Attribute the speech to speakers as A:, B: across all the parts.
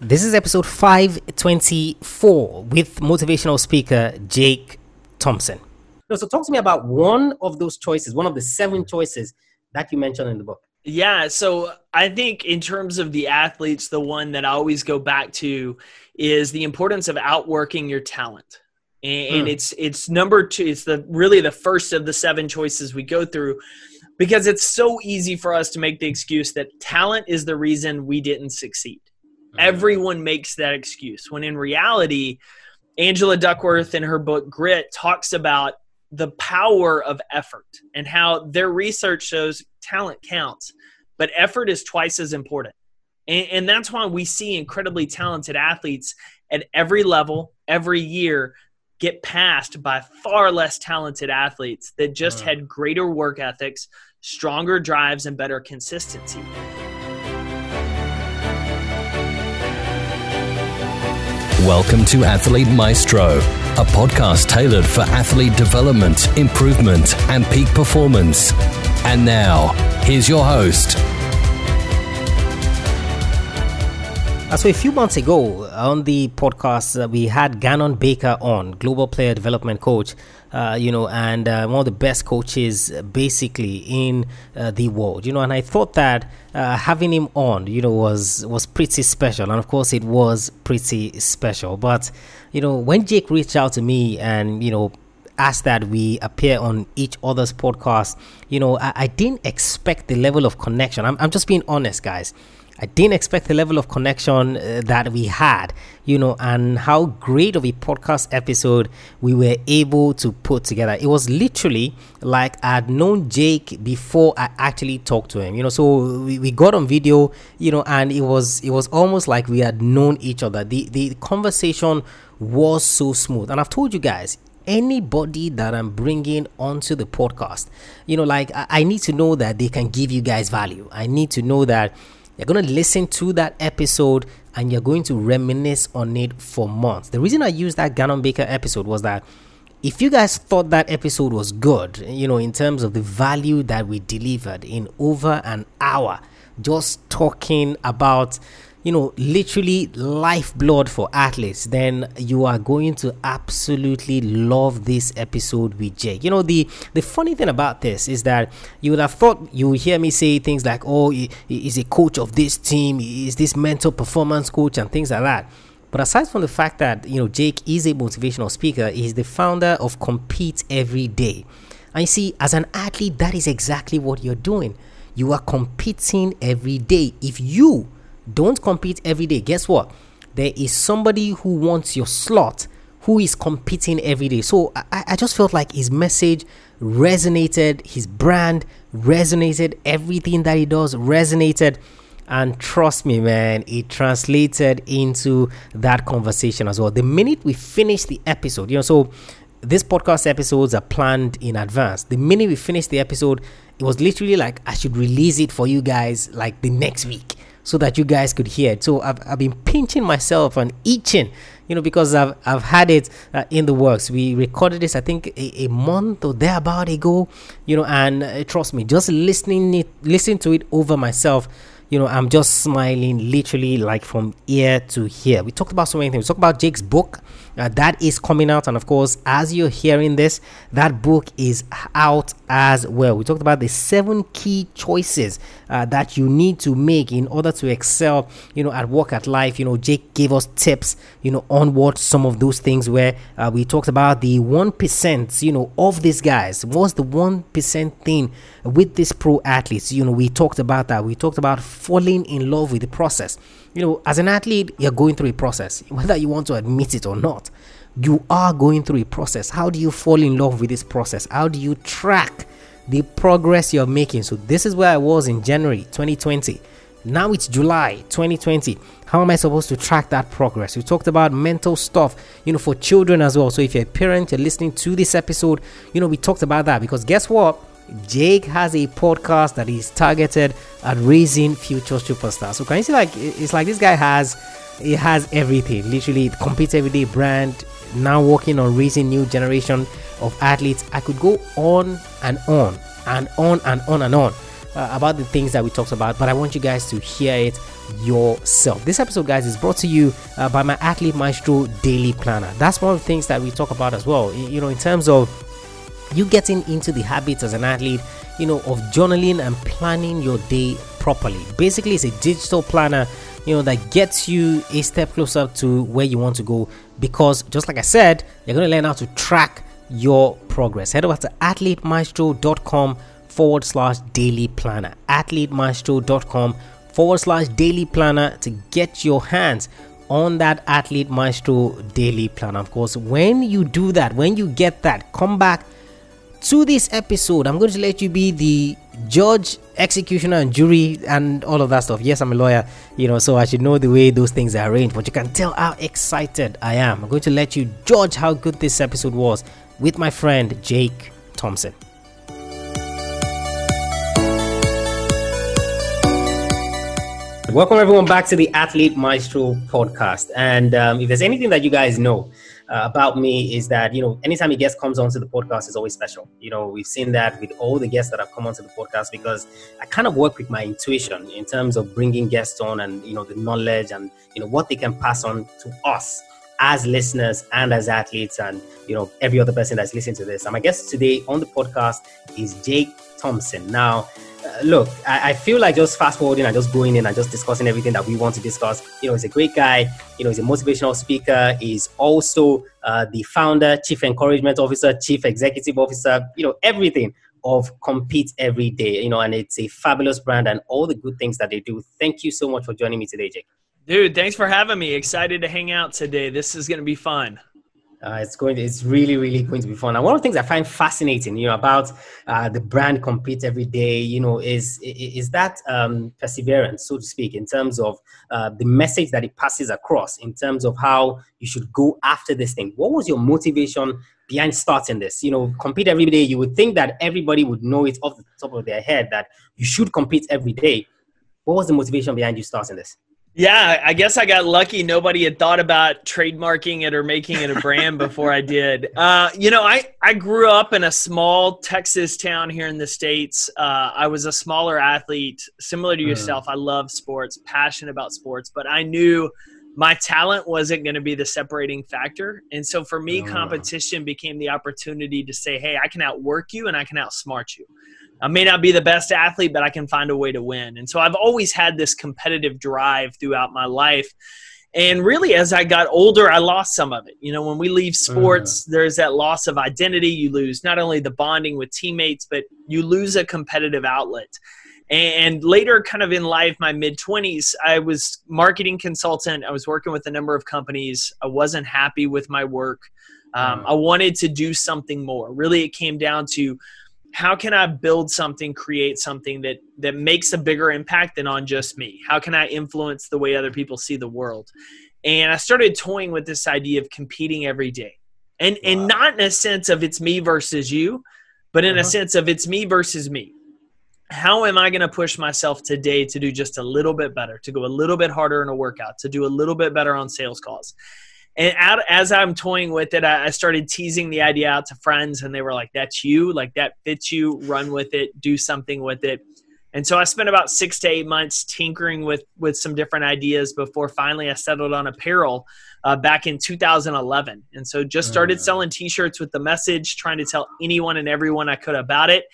A: This is episode 524 with motivational speaker Jake Thompson. So, talk to me about one of those choices, one of the seven choices that you mentioned in the book.
B: Yeah, so I think in terms of the athletes, the one that I always go back to is the importance of outworking your talent. And, mm. it's it's number two. It's the really the first of the seven choices we go through because it's so easy for us to make the excuse that talent is the reason we didn't succeed Uh-huh. Everyone makes that excuse when in reality, Angela Duckworth in her book Grit talks about the power of effort and how their research shows talent counts, but effort is twice as important. And, and, that's why we see incredibly talented athletes at every level, every year, get passed by far less talented athletes that just uh-huh. had greater work ethics, stronger drives, and better consistency.
C: Welcome to Athlete Maestro, a podcast tailored for athlete development, improvement, and peak performance. And now, here's your host.
A: So, a few months ago on the podcast, uh, we had Ganon Baker on, global player development coach uh, you know, and uh, one of the best coaches basically in uh, the world, you know. And I thought that uh, having him on, you know, was was pretty special, and of course, it was pretty special. But you know, when Jake reached out to me and you know asked that we appear on each other's podcast, you know, I, I didn't expect the level of connection. I'm, I'm just being honest, guys. I didn't expect the level of connection uh, that we had, you know, and how great of a podcast episode we were able to put together. It was literally like I'd known Jake before I actually talked to him, you know. So we, we got on video, you know, and it was it was almost like we had known each other. The the conversation was so smooth, and I've told you guys anybody that I'm bringing onto the podcast, you know, like I, I need to know that they can give you guys value. I need to know that you're going to listen to that episode and you're going to reminisce on it for months. The reason I used that Ganon Baker episode was that if you guys thought that episode was good, you know, in terms of the value that we delivered in over an hour, just talking about you know, literally lifeblood for athletes, then you are going to absolutely love this episode with Jake. You know, the the funny thing about this is that you would have thought you would hear me say things like, "Oh, he, he's a coach of this team, is this mental performance coach," and things like that. But aside from the fact that you know Jake is a motivational speaker, he's the founder of Compete Every Day. And you see, as an athlete, that is exactly what you're doing. You are competing every day. If you don't compete every day. Guess what? There is somebody who wants your slot who is competing every day. So I, I just felt like his message resonated, his brand resonated, everything that he does resonated. And trust me, man, it translated into that conversation as well. The minute we finished the episode, you know, so this podcast episodes are planned in advance. The minute we finished the episode, it was literally like I should release it for you guys like the next week so that you guys could hear it. So I've, I've been pinching myself and itching, you know, because I've, I've had it uh, in the works. We recorded this, I think, a, a month or thereabout ago, you know, and uh, trust me, just listening it, listening to it over myself you know, I'm just smiling literally like from ear to ear. We talked about so many things. We talked about Jake's book uh, that is coming out, and of course, as you're hearing this, that book is out as well. We talked about the seven key choices uh, that you need to make in order to excel, you know, at work, at life. You know, Jake gave us tips, you know, on what some of those things were. Uh, we talked about the one percent, you know, of these guys. What's the one percent thing with these pro athletes? You know, we talked about that. We talked about falling in love with the process. You know, as an athlete, you're going through a process, whether you want to admit it or not. You are going through a process. How do you fall in love with this process? How do you track the progress you're making? So, this is where I was in January 2020. Now it's July 2020. How am I supposed to track that progress? We talked about mental stuff, you know, for children as well. So if you're a parent, you're listening to this episode, you know, we talked about that because guess what? Jake has a podcast that is targeted at raising future superstars. So can you see like it's like this guy has he has everything, literally compete everyday brand, now working on raising new generation of athletes. I could go on and on and on and on and on uh, about the things that we talked about, but I want you guys to hear it yourself. This episode, guys, is brought to you uh, by my Athlete Maestro Daily Planner. That's one of the things that we talk about as well. You know, in terms of you getting into the habit as an athlete, you know, of journaling and planning your day properly. Basically, it's a digital planner, you know, that gets you a step closer to where you want to go. Because just like I said, you're going to learn how to track your progress. Head over to athletemaestro.com forward slash daily planner. Athletemaestro.com forward slash daily planner to get your hands on that Athlete Maestro daily planner. Of course, when you do that, when you get that, come back to this episode. I'm going to let you be the judge, executioner, and jury, and all of that stuff. Yes, I'm a lawyer, you know, so I should know the way those things are arranged, but you can tell how excited I am. I'm going to let you judge how good this episode was with my friend Jake Thompson. Welcome everyone back to the Athlete Maestro podcast. And um, if there's anything that you guys know uh, about me is that you know anytime a guest comes onto the podcast is always special. You know we've seen that with all the guests that have come onto the podcast because I kind of work with my intuition in terms of bringing guests on and you know the knowledge and you know what they can pass on to us as listeners and as athletes and you know every other person that's listening to this. And my guest today on the podcast is Jake Thompson. Now, uh, look, I, I, feel like just fast forwarding and just going in and just discussing everything that we want to discuss. You know, he's a great guy. You know, he's a motivational speaker. He's also uh, the founder, chief encouragement officer, chief executive officer. You know, everything of compete every day. You know, and it's a fabulous brand and all the good things that they do. Thank you so much for joining me today, Jake.
B: Dude, thanks for having me. Excited to hang out today. This is going to be fun.
A: Uh, it's going. To, it's really, really going to be fun. And one of the things I find fascinating, you know, about uh, the brand compete every day, you know, is is that um, perseverance, so to speak, in terms of uh, the message that it passes across, in terms of how you should go after this thing. What was your motivation behind starting this? You know, compete every day. You would think that everybody would know it off the top of their head that you should compete every day. What was the motivation behind you starting this?
B: Yeah, I guess I got lucky. Nobody had thought about trademarking it or making it a brand before I did. Uh, you know, I, I grew up in a small Texas town here in the States. Uh, I was a smaller athlete, similar to mm. yourself. I love sports, passionate about sports, but I knew my talent wasn't going to be the separating factor. And so for me, mm. competition became the opportunity to say, hey, I can outwork you and I can outsmart you. I may not be the best athlete, but I can find a way to win. And so I've always had this competitive drive throughout my life. And really, as I got older, I lost some of it. You know, when we leave sports, uh. there's that loss of identity. You lose not only the bonding with teammates, but you lose a competitive outlet. And later, kind of in life, my mid 20s, I was marketing consultant. I was working with a number of companies. I wasn't happy with my work. Um. I wanted to do something more. Really, it came down to how can I build something, create something that that makes a bigger impact than on just me? How can I influence the way other people see the world? And I started toying with this idea of competing every day. And wow. and not in a sense of it's me versus you, but in uh-huh. a sense of it's me versus me. How am I going to push myself today to do just a little bit better, to go a little bit harder in a workout, to do a little bit better on sales calls? And out, as I'm toying with it, I, I started teasing the idea out to friends, and they were like, "That's you, like that fits you. Run with it, do something with it." And so I spent about six to eight months tinkering with with some different ideas before finally I settled on apparel uh, back in 2011. And so just started mm. selling T-shirts with the message, trying to tell anyone and everyone I could about it.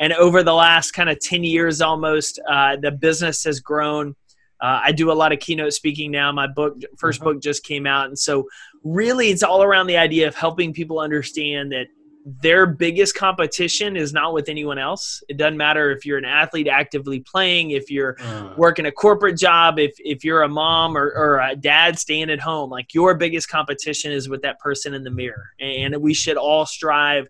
B: And over the last kind of 10 years almost, uh, the business has grown uh, I do a lot of keynote speaking now. My book, 1st mm-hmm. book, just came out, and so really, it's all around the idea of helping people understand that their biggest competition is not with anyone else. It doesn't matter if you're an athlete actively playing, if you're uh. working a corporate job, if if you're a mom or, or a dad staying at home. Like your biggest competition is with that person in the mirror, and we should all strive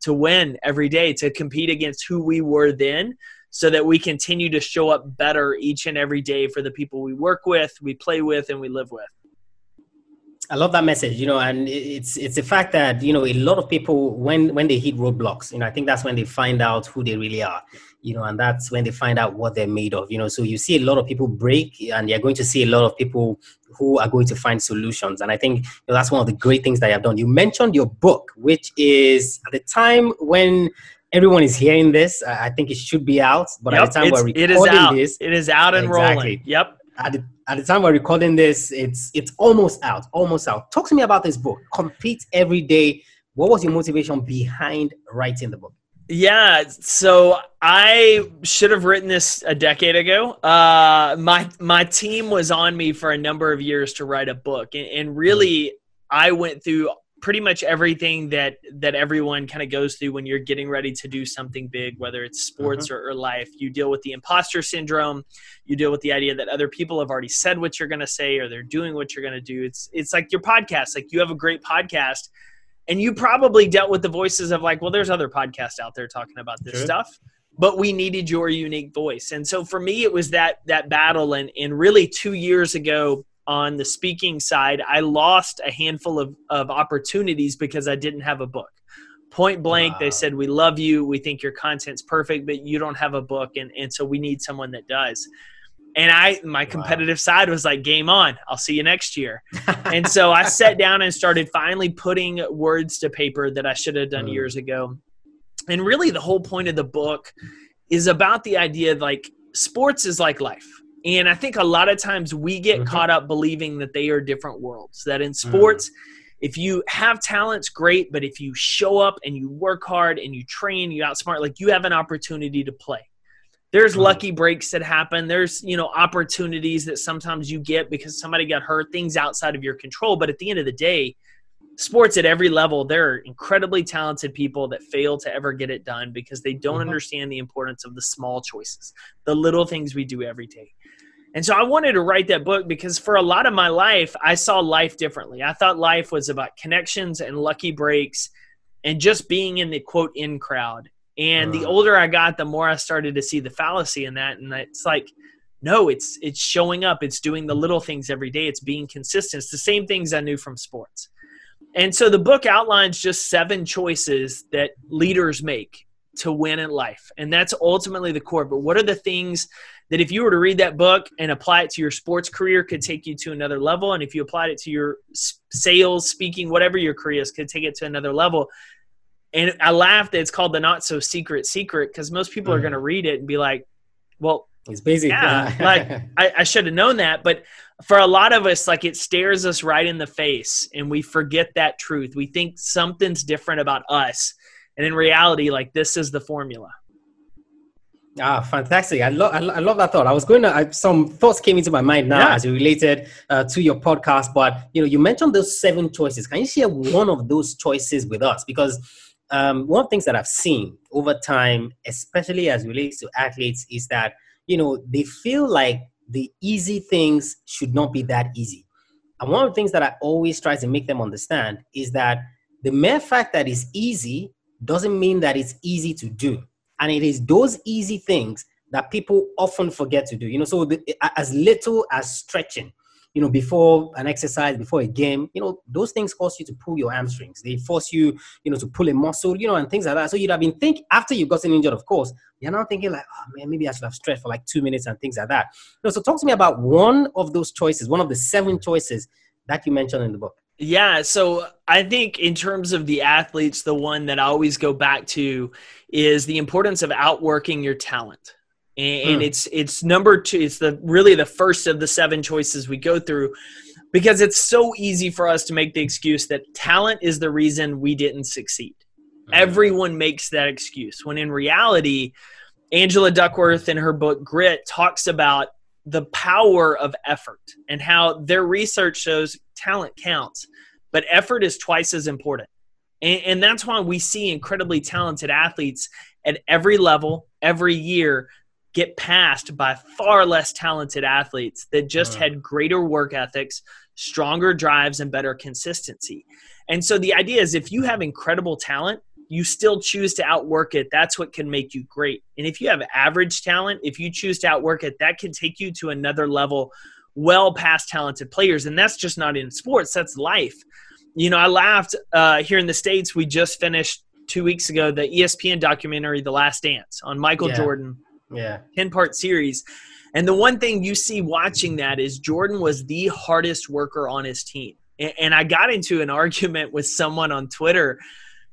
B: to win every day to compete against who we were then so that we continue to show up better each and every day for the people we work with, we play with, and we live with.
A: I love that message, you know, and it's it's the fact that you know a lot of people when when they hit roadblocks, you know, I think that's when they find out who they really are, you know, and that's when they find out what they're made of, you know. So you see a lot of people break, and you're going to see a lot of people who are going to find solutions, and I think you know, that's one of the great things that you have done. You mentioned your book, which is at the time when everyone is hearing this. I think it should be out, but yep, at the time we're recording
B: it is out.
A: this,
B: it is out and exactly. rolling. Yep.
A: at the, at the time we're recording this, it's it's almost out, almost out. Talk to me about this book, Compete Every Day. What was your motivation behind writing the book?
B: Yeah, so I should have written this a decade ago. Uh, my my team was on me for a number of years to write a book, and, and really, I went through pretty much everything that that everyone kind of goes through when you're getting ready to do something big whether it's sports mm-hmm. or, or, life. You deal with the imposter syndrome. You deal with the idea that other people have already said what you're going to say or they're doing what you're going to do. It's it's like your podcast. Like you have a great podcast and you probably dealt with the voices of like well there's other podcasts out there talking about this sure. stuff but we needed your unique voice. And so for me it was that that battle and and really 2 years ago on the speaking side, I lost a handful of, of opportunities because I didn't have a book. Point blank, wow. they said, We love you. We think your content's perfect, but you don't have a book. And, and so we need someone that does. And I, my competitive wow. side was like, game on. I'll see you next year. and so I sat down and started finally putting words to paper that I should have done mm. years ago. And really, the whole point of the book is about the idea like sports is like life and I think a lot of times we get mm-hmm. caught up believing that they are different worlds. That in sports, mm. if you have talents, great, but if you show up and you work hard and you train, you outsmart, like you have an opportunity to play. There's mm. lucky breaks that happen. There's, you know, opportunities that sometimes you get because somebody got hurt, things outside of your control. But at the end of the day, sports at every level, there are incredibly talented people that fail to ever get it done because they don't mm-hmm. understand the importance of the small choices, the little things we do every day. And so I wanted to write that book because for a lot of my life, I saw life differently. I thought life was about connections and lucky breaks and just being in the quote in crowd. And the older I got, the more I started to see the fallacy in that. And it's like, no, it's it's showing up. It's doing the little things every day. It's being consistent. It's the same things I knew from sports. And so the book outlines just seven choices that leaders make to win in life. And that's ultimately the core. But what are the things that if you were to read that book and apply it to your sports career could take you to another level and if you applied it to your sales speaking whatever your career is could take it to another level and i laugh that it's called the not so secret secret because most people mm. are going to read it and be like well
A: it's basic
B: yeah like i, I should have known that but for a lot of us like it stares us right in the face and we forget that truth we think something's different about us and in reality like this is the formula
A: Ah, fantastic! I love I, lo- I love that thought. I was going to I, some thoughts came into my mind now yeah. as it related uh, to your podcast, but you know, you mentioned those seven choices. Can you share one of those choices with us? Because um, one of the things that I've seen over time, especially as relates to athletes, is that you know they feel like the easy things should not be that easy. And one of the things that I always try to make them understand is that the mere fact that it's easy doesn't mean that it's easy to do and it is those easy things that people often forget to do. You know, so the, as little as stretching, you know, before an exercise, before a game, you know, those things cause you to pull your hamstrings. They force you, you know, to pull a muscle, you know, and things like that. So you'd have been think after you've gotten injured, of course, you're now thinking like, oh man, maybe I should have stretched for like two minutes and things like that. You know, so talk to me about one of those choices, one of the seven choices that you mentioned in the book.
B: Yeah, so I think in terms of the athletes, the one that I always go back to is the importance of outworking your talent. And, mm. it's it's number two. It's the really the first of the seven choices we go through, because it's so easy for us to make the excuse that talent is the reason we didn't succeed. Mm. Everyone makes that excuse when in reality, Angela Duckworth in her book Grit talks about the power of effort and how their research shows talent counts but effort is twice as important. And, and that's why we see incredibly talented athletes at every level, every year, get passed by far less talented athletes that just had greater work ethics, stronger drives, and better consistency. And so the idea is if you have incredible talent, you still choose to outwork it. That's what can make you great. And if you have average talent, if you choose to outwork it, that can take you to another level well past talented players. And that's just not in sports, that's life. You know, I laughed uh, here in the States. We just finished two weeks ago the ESPN documentary, The Last Dance, on Michael
A: yeah.
B: Jordan.
A: Yeah.
B: 10 part series. And the one thing you see watching that is Jordan was the hardest worker on his team. And I got into an argument with someone on Twitter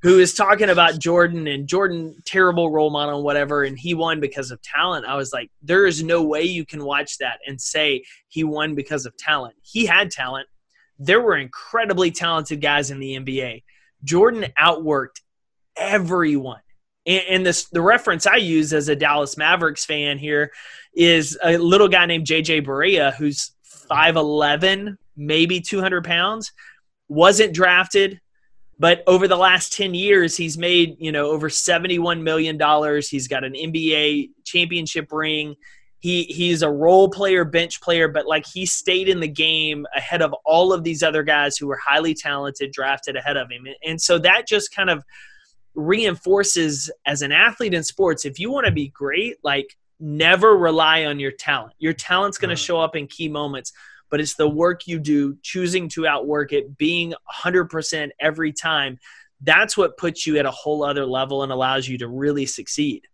B: who is talking about Jordan and Jordan terrible role model and whatever, and he won because of talent. I was like, there is no way you can watch that and say he won because of talent. He had talent. There were incredibly talented guys in the NBA. Jordan outworked everyone. And, and this the reference I use as a Dallas Mavericks fan here is a little guy named JJ Barea who's 5'11, maybe 200 pounds, wasn't drafted, but over the last 10 years, he's made, you know, over $71 million. He's got an NBA championship ring. He he's a role player, bench player, but like he stayed in the game ahead of all of these other guys who were highly talented, drafted ahead of him. And so that just kind of reinforces as an athlete in sports, if you want to be great, like never rely on your talent. Your talent's going to show up in key moments but it's the work you do, choosing to outwork it, being 100% every time. That's what puts you at a whole other level and allows you to really succeed.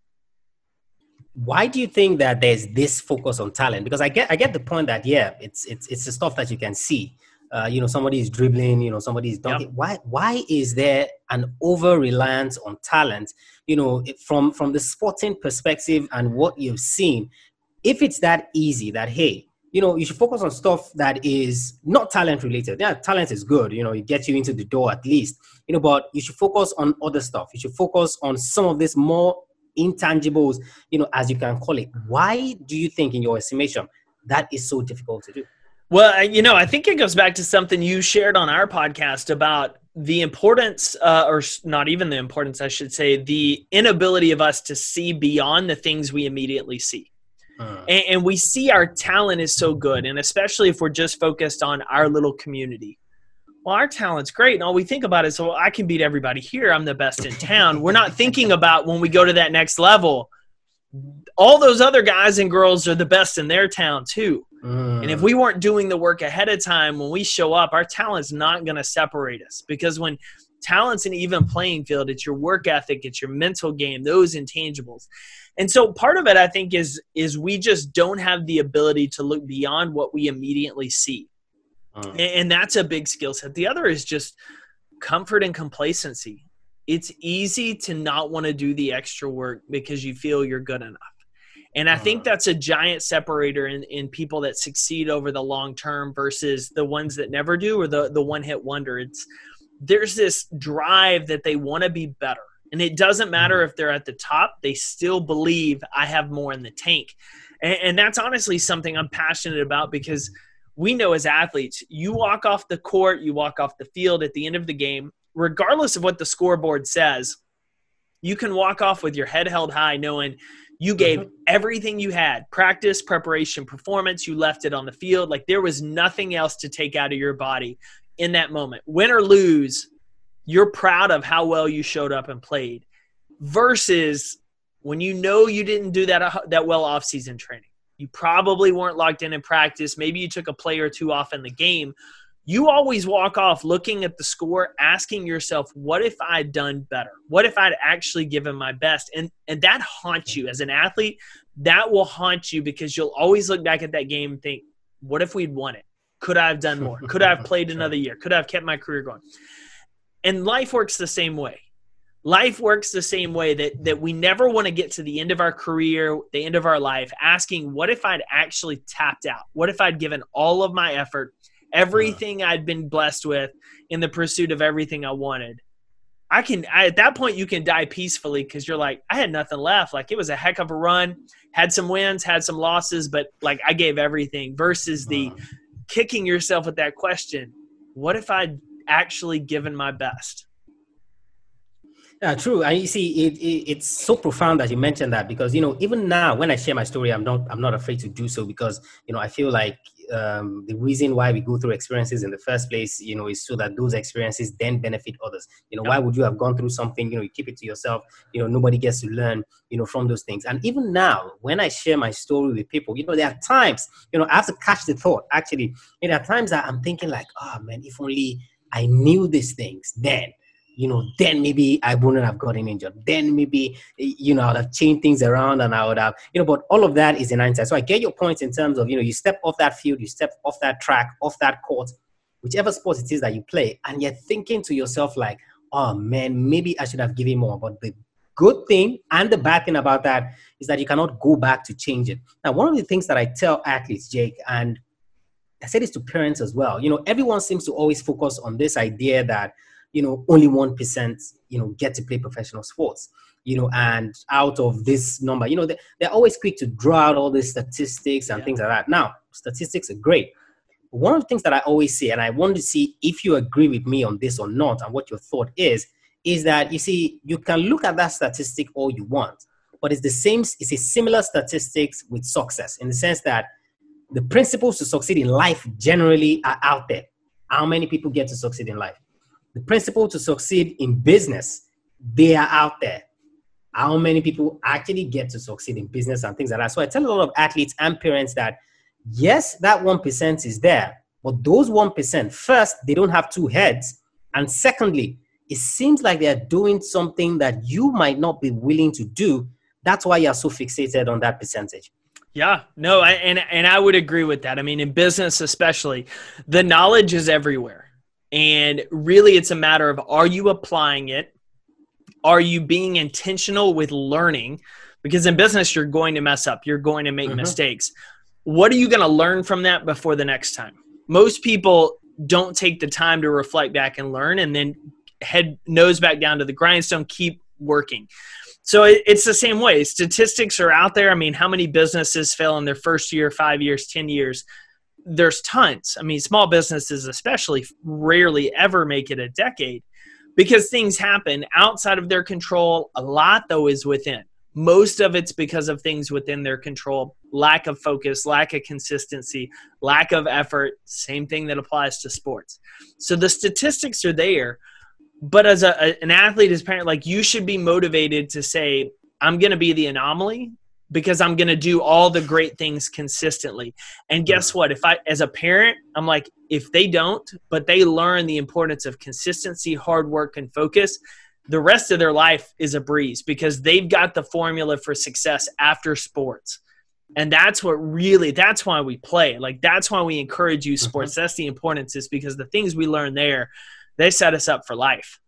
A: Why do you think that there's this focus on talent? Because I get I get the point that yeah, it's it's it's the stuff that you can see. Uh, you know, somebody is dribbling, you know, somebody is dunking. Yep. Why why is there an over reliance on talent? You know, from from the sporting perspective and what you've seen, if it's that easy that hey, you know, you should focus on stuff that is not talent related. Yeah, talent is good, you know, it gets you into the door at least, you know, but you should focus on other stuff. You should focus on some of this more intangibles, you know, as you can call it. Why do you think, in your estimation, that is so difficult to do?
B: Well, you know, I think it goes back to something you shared on our podcast about the importance, uh, or not even the importance, I should say, the inability of us to see beyond the things we immediately see. Uh. And, and, we see our talent is so good, and especially if we're just focused on our little community. Well, our talent's great, and all we think about is, well, I can beat everybody here. I'm the best in town. we're not thinking about when we go to that next level. All those other guys and girls are the best in their town too. Uh. And if we weren't doing the work ahead of time, when we show up, our talent's not going to separate us because when talent's an even playing field, it's your work ethic, it's your mental game, those intangibles. And so part of it I think is is we just don't have the ability to look beyond what we immediately see. Uh. And that's a big skill set. The other is just comfort and complacency. It's easy to not want to do the extra work because you feel you're good enough. And I think uh-huh. that's a giant separator in, in people that succeed over the long term versus the ones that never do or the, the one hit wonder. It's there's this drive that they want to be better and it doesn't matter mm-hmm. if they're at the top, they still believe I have more in the tank. And, and that's honestly something I'm passionate about because we know as athletes, you walk off the court, you walk off the field at the end of the game, regardless of what the scoreboard says, you can walk off with your head held high knowing you gave mm-hmm. everything you had practice, preparation, performance. You left it on the field. Like there was nothing else to take out of your body in that moment. Win or lose, you're proud of how well you showed up and played versus when you know you didn't do that uh, that well off season training. You probably weren't locked in in practice. Maybe you took a play or two off in the game. You always walk off looking at the score asking yourself what if i'd done better? What if i'd actually given my best? And and that haunts you. As an athlete that will haunt you because you'll always look back at that game and think what if we'd won it could i have done more could i have played another year could i have kept my career going and life works the same way. Life works the same way that that we never want to get to the end of our career, the end of our life, asking, what if I'd actually tapped out? What if I'd given all of my effort, everything I'd been blessed with in the pursuit of everything I wanted? I can I, at that point you can die peacefully because you're like I had nothing left. Like it was a heck of a run, had some wins, had some losses, but like I gave everything. Versus the kicking yourself with that question: What if I'd actually given my best.
A: Yeah, true. And you see, it, it, it's so profound that you mentioned that because you know, even now when I share my story, I'm not I'm not afraid to do so because you know I feel like um, the reason why we go through experiences in the first place, you know, is so that those experiences then benefit others. You know, yep. why would you have gone through something? You know, you keep it to yourself. You know, nobody gets to learn. You know, from those things. And even now, when I share my story with people, you know, there are times, you know, I have to catch the thought. Actually, you know, there are times that I'm thinking like, oh man, if only I knew these things then, you know, then maybe I wouldn't have gotten injured. Then maybe, you know, I'd have changed things around and I would have, you know, but all of that is in hindsight. So I get your point in terms of, you know, you step off that field, you step off that track, off that court, whichever sport it is that you play, and you're thinking to yourself, like, oh man, maybe I should have given more. But the good thing and the bad thing about that is that you cannot go back to change it. Now, one of the things that I tell athletes, Jake, and I say this to parents as well, you know, everyone seems to always focus on this idea that, you know, only 1%, you know, get to play professional sports you know, and out of this number, you know, they, they're always quick to draw out all these statistics and yeah. things like that. Now, statistics are great. One of the things that I always say, and I want to see if you agree with me on this or not, and what your thought is, is that you see, you can look at that statistic all you want, but it's the same, it's a similar statistics with success in the sense that the principles to succeed in life generally are out there. How many people get to succeed in life? The principle to succeed in business, they are out there how many people actually get to succeed in business and things like that. So I tell a lot of athletes and parents that yes, that 1% is there, but those 1%, first, they don't have two heads. And secondly, it seems like they're doing something that you might not be willing to do. That's why you're so fixated on that percentage.
B: Yeah, no, I, and and I would agree with that. I mean, in business especially, the knowledge is everywhere, and really, it's a matter of are you applying it are you being intentional with learning? Because in business, you're going to mess up, you're going to make mm-hmm. mistakes. What are you going to learn from that before the next time? Most people don't take the time to reflect back and learn and then head nose back down to the grindstone, keep working. So it's the same way. Statistics are out there. I mean, how many businesses fail in their first year, five years, 10 years? There's tons. I mean, small businesses, especially, rarely ever make it a decade because things happen outside of their control. A lot, though, is within. Most of it's because of things within their control lack of focus, lack of consistency, lack of effort. Same thing that applies to sports. So the statistics are there. But as a, an athlete, as parent, like you should be motivated to say, I'm going to be the anomaly because I'm going to do all the great things consistently. And guess what? If I, as a parent, I'm like, if they don't, but they learn the importance of consistency, hard work, and focus, the rest of their life is a breeze because they've got the formula for success after sports. And that's what really, that's why we play. Like, that's why we encourage you sports. Mm-hmm. That's the importance, is because the things we learn there, they set us up for life.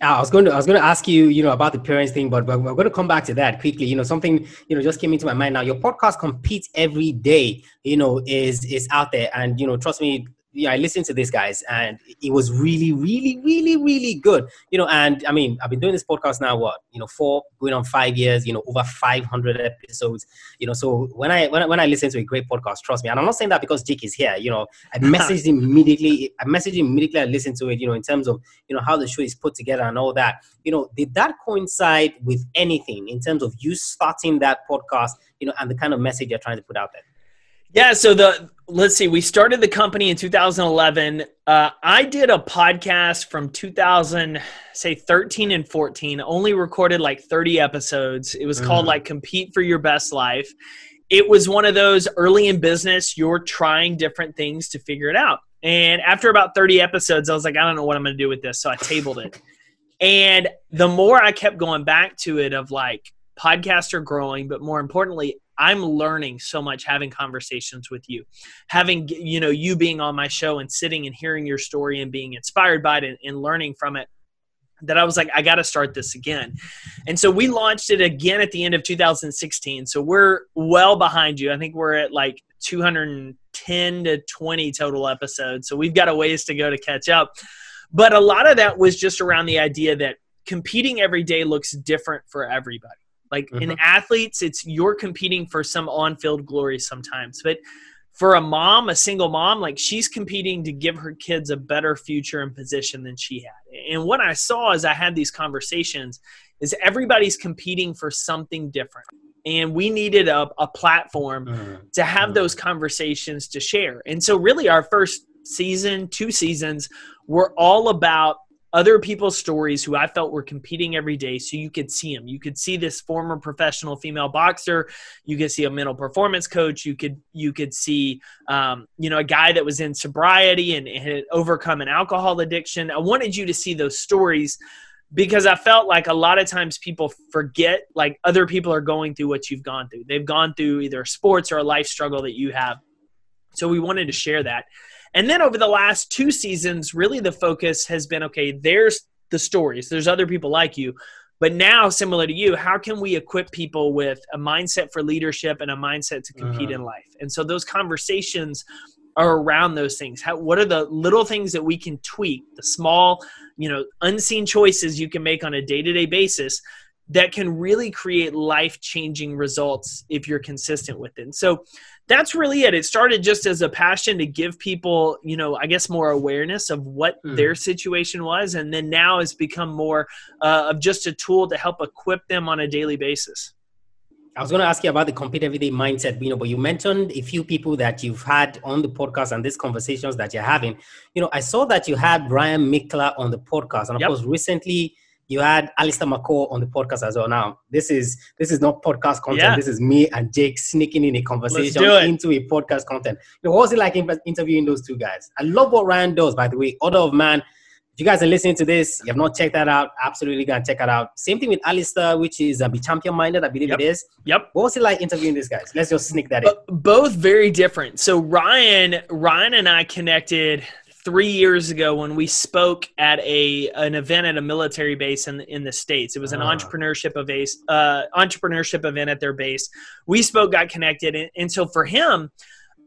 A: I was going to I was going to ask you, you know, about the parents thing, but, we're going to come back to that quickly. You know, something you know just came into my mind now. Your podcast competes every day. You know, is is out there, and you know, trust me, yeah, I listened to this guys, and it was really, really, really, really good. You know, and I mean, I've been doing this podcast now, what you know, four going on five years. You know, over five hundred episodes. You know, so when I when I, when I listen to a great podcast, trust me, and I'm not saying that because Jake is here. You know, I messaged him immediately. I messaged him immediately. I listened to it. You know, in terms of you know how the show is put together and all that. You know, did that coincide with anything in terms of you starting that podcast? You know, and the kind of message you're trying to put out there.
B: Yeah, so the let's see, we started the company in 2011. Uh, I did a podcast from 2000, say 13 and 14. Only recorded like 30 episodes. It was mm. called like "Compete for Your Best Life." It was one of those early in business. You're trying different things to figure it out. And after about 30 episodes, I was like, I don't know what I'm going to do with this, so I tabled it. And the more I kept going back to it, of like podcasts are growing, but more importantly, I'm learning so much having conversations with you, having you know you being on my show and sitting and hearing your story and being inspired by it and, and learning from it. That I was like, I got to start this again, and so we launched it again at the end of 2016. So we're well behind you. I think we're at like 210 to 20 total episodes. So we've got a ways to go to catch up. But a lot of that was just around the idea that competing every day looks different for everybody like mm-hmm. in athletes, it's you're competing for some on field glory sometimes. But for a mom, a single mom, like she's competing to give her kids a better future and position than she had. And what I saw as I had these conversations is everybody's competing for something different. And we needed a, a platform mm-hmm. to have mm-hmm. those conversations to share. And so, really, our first season, two seasons, were all about other people's stories who I felt were competing every day so you could see them. You could see this former professional female boxer, you could see a mental performance coach, you could you could see um, you know a guy that was in sobriety and, and had overcome an alcohol addiction. I wanted you to see those stories because I felt like a lot of times people forget like other people are going through what you've gone through. They've gone through either sports or a life struggle that you have. So we wanted to share that. And then over the last two seasons, really the focus has been okay, there's the stories, there's other people like you. But now, similar to you, how can we equip people with a mindset for leadership and a mindset to compete uh-huh. in life? And so those conversations are around those things. How, what are the little things that we can tweak, the small, you know, unseen choices you can make on a day to day basis that can really create life changing results if you're consistent with it. And so that's really it. It started just as a passion to give people, you know, I guess more awareness of what mm. their situation was. And then now it's become more uh, of just a tool to help equip them on a daily basis.
A: I was going to ask you about the compete everyday mindset, you know, but you mentioned a few people that you've had on the podcast and these conversations that you're having. You know, I saw that you had Ryan Michler on the podcast, and of yep. course, recently you had Alistair McCaw on the podcast as well. Now, this is this is not podcast content. Yeah. This is me and Jake sneaking in a conversation into a podcast content. You know, what was it like interviewing those two guys? I love what Ryan does, by the way. Order of Man. If you guys are listening to this, you have not checked that out, absolutely gonna check it out. Same thing with Alistair, which is uh, Be Champion Minded, I believe
B: yep.
A: it is.
B: Yep.
A: What was it like interviewing these guys? Let's just sneak that in.
B: both very different. So Ryan, Ryan and I connected three years ago when we spoke at a an event at a military base in in the states. It was an uh. entrepreneurship event, uh, entrepreneurship event at their base. We spoke, got connected, and, and so for him,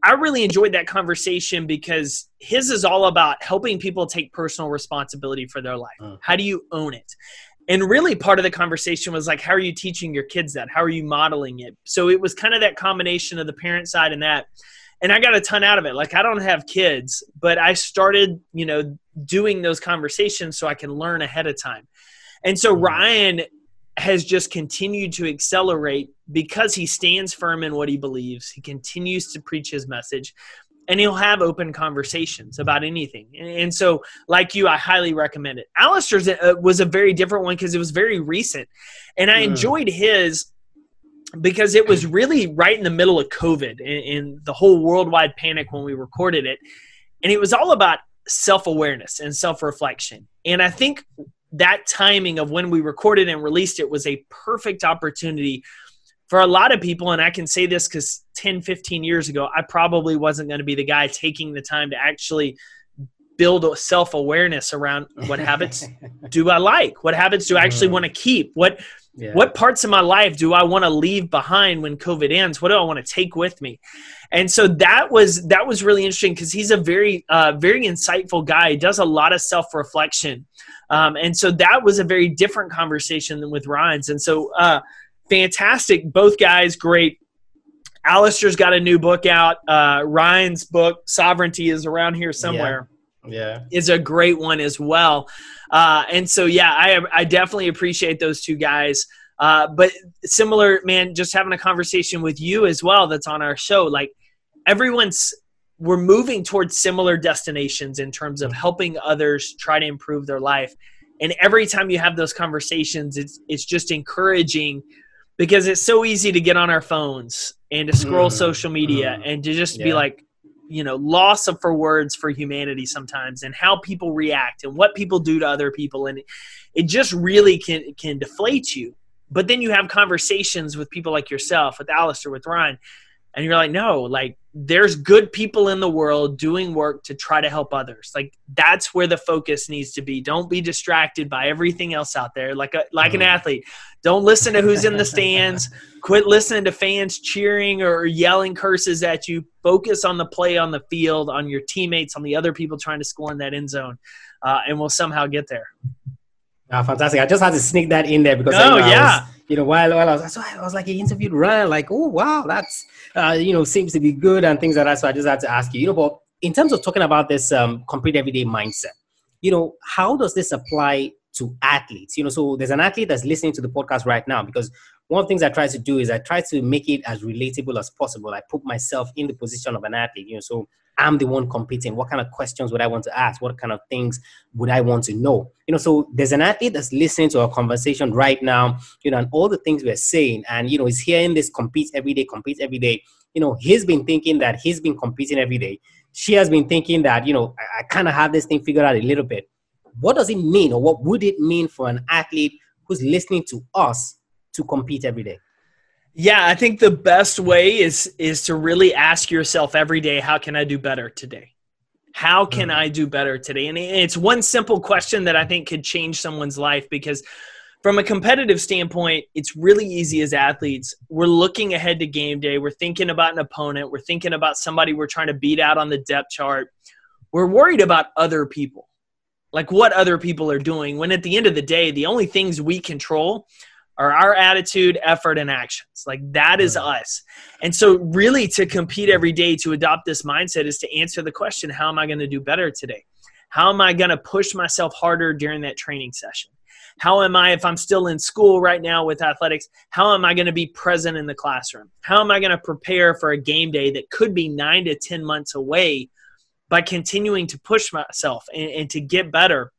B: I really enjoyed that conversation because his is all about helping people take personal responsibility for their life. Uh. How do you own it? And really, part of the conversation was like, how are you teaching your kids that? How are you modeling it? So it was kind of that combination of the parent side and that and I got a ton out of it. Like I don't have kids, but I started, you know, doing those conversations so I can learn ahead of time. And so mm-hmm. Ryan has just continued to accelerate because he stands firm in what he believes. He continues to preach his message and he'll have open conversations about anything. And, so, like you, I highly recommend it. Alistair's uh, was a very different one because it was very recent. And I mm. enjoyed his because it was really right in the middle of COVID and, the whole worldwide panic when we recorded it. And it was all about self awareness and self reflection. And I think that timing of when we recorded and released it was a perfect opportunity for a lot of people. And I can say this because 10, 15 years ago, I probably wasn't going to be the guy taking the time to actually build self awareness around what habits do I like? What habits do I actually want to keep? What yeah. What parts of my life do I want to leave behind when COVID ends? What do I want to take with me? And so that was that was really interesting because he's a very uh, very insightful guy. He does a lot of self reflection, um, and so that was a very different conversation than with Ryan's. And so uh, fantastic, both guys, great. Alistair's got a new book out. Uh, Ryan's book, Sovereignty, is around here somewhere.
A: Yeah, yeah.
B: is a great one as well. Uh, and so, yeah, I, I definitely appreciate those two guys. Uh, but similar, man, just having a conversation with you as well that's on our show. Like everyone's, we're moving towards similar destinations in terms of helping others try to improve their life. And every time you have those conversations, it's, it's just encouraging because it's so easy to get on our phones and to scroll mm, social media mm, and to just yeah. be like, you know loss of for words for humanity sometimes and how people react and what people do to other people and it just really can can deflate you. But then you have conversations with people like yourself with Alistair with Ryan and you're like no like there's good people in the world doing work to try to help others. Like that's where the focus needs to be. Don't be distracted by everything else out there. Like a like an mm-hmm. athlete. Don't listen to who's in the stands. Quit listening to fans cheering or yelling curses at you. Focus on the play on the field on your teammates on the other people trying to score in that end zone uh, and we'll somehow get there.
A: Ah, fantastic! I just had to sneak that in there because
B: oh yeah,
A: was, you know, while while I was, so I was like, he interviewed Ryan, like, oh wow, that's uh, you know, seems to be good and things like that. So I just had to ask you, you know, but in terms of talking about this um, compete everyday mindset, you know, how does this apply to athletes? You know, so there's an athlete that's listening to the podcast right now because one of the things I try to do is I try to make it as relatable as possible. I put myself in the position of an athlete, you know, so I'm the one competing. What kind of questions would I want to ask? What kind of things would I want to know? You know, so there's an athlete that's listening to our conversation right now, you know, and all the things we're saying, and you know, is hearing this compete every day, compete every day. You know, he's been thinking that he's been competing every day. She has been thinking that, you know, I, I kind of have this thing figured out a little bit. What does it mean, or what would it mean for an athlete who's listening to us to compete every day?
B: Yeah, I think the best way is is to really ask yourself every day, how can I do better today? How can mm. I do better today? And it's one simple question that I think could change someone's life because from a competitive standpoint, it's really easy as athletes. We're looking ahead to game day. We're thinking about an opponent. We're thinking about somebody we're trying to beat out on the depth chart. We're worried about other people, like what other people are doing. When at the end of the day, the only things we control are our attitude, effort, and actions. Like that is us. And so, really, to compete every day, to adopt this mindset is to answer the question how am I going to do better today? How am I going to push myself harder during that training session? How am I, if I'm still in school right now with athletics, how am I going to be present in the classroom? How am I going to prepare for a game day that could be nine to 10 months away by continuing to push myself and, and to get better?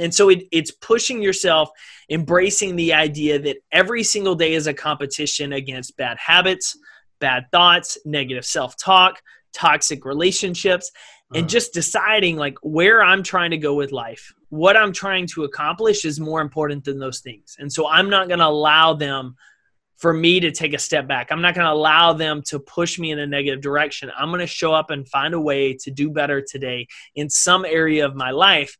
B: And so it, it's pushing yourself, embracing the idea that every single day is a competition against bad habits, bad thoughts, negative self talk, toxic relationships, and uh-huh. just deciding like where I'm trying to go with life what I'm trying to accomplish is more important than those things. And so I'm not going to allow them for me to take a step back. I'm not going to allow them to push me in a negative direction. I'm going to show up and find a way to do better today in some area of my life.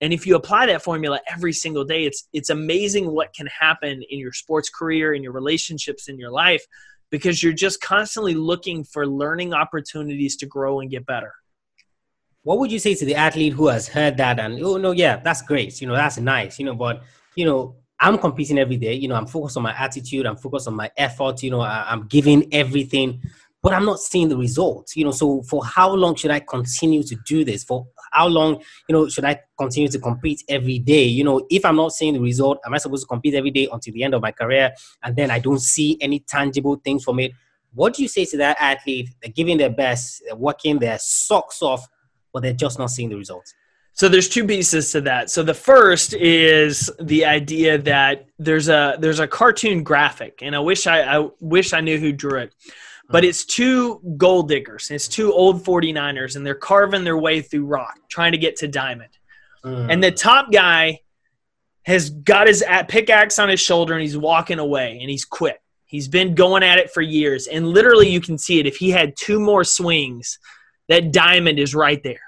B: And if you apply that formula every single day, it's it's amazing what can happen in your sports career, in your relationships, in your life because you're just constantly looking for learning opportunities to grow and get better.
A: What would you say to the athlete who has heard that and oh no yeah that's great you know that's nice you know but you know i'm competing every day you know i'm focused on my attitude i'm focused on my effort you know I, am giving everything but i'm not seeing the results you know so for how long should i continue to do this for how long you know should i continue to compete every day you know if i'm not seeing the result am i supposed to compete every day until the end of my career and then i don't see any tangible things from it what do you say to that athlete they're giving their best they're working their socks off but they're just not seeing the results.
B: So there's two pieces to that. So the first is the idea that there's a there's a cartoon graphic, and I wish I, I wish I knew who drew it. But it's two gold diggers. It's two old 49ers, and they're carving their way through rock, trying to get to diamond. Mm. And the top guy has got his pickaxe on his shoulder, and he's walking away, and he's quit. He's been going at it for years, and literally you can see it. If he had two more swings, that diamond is right there.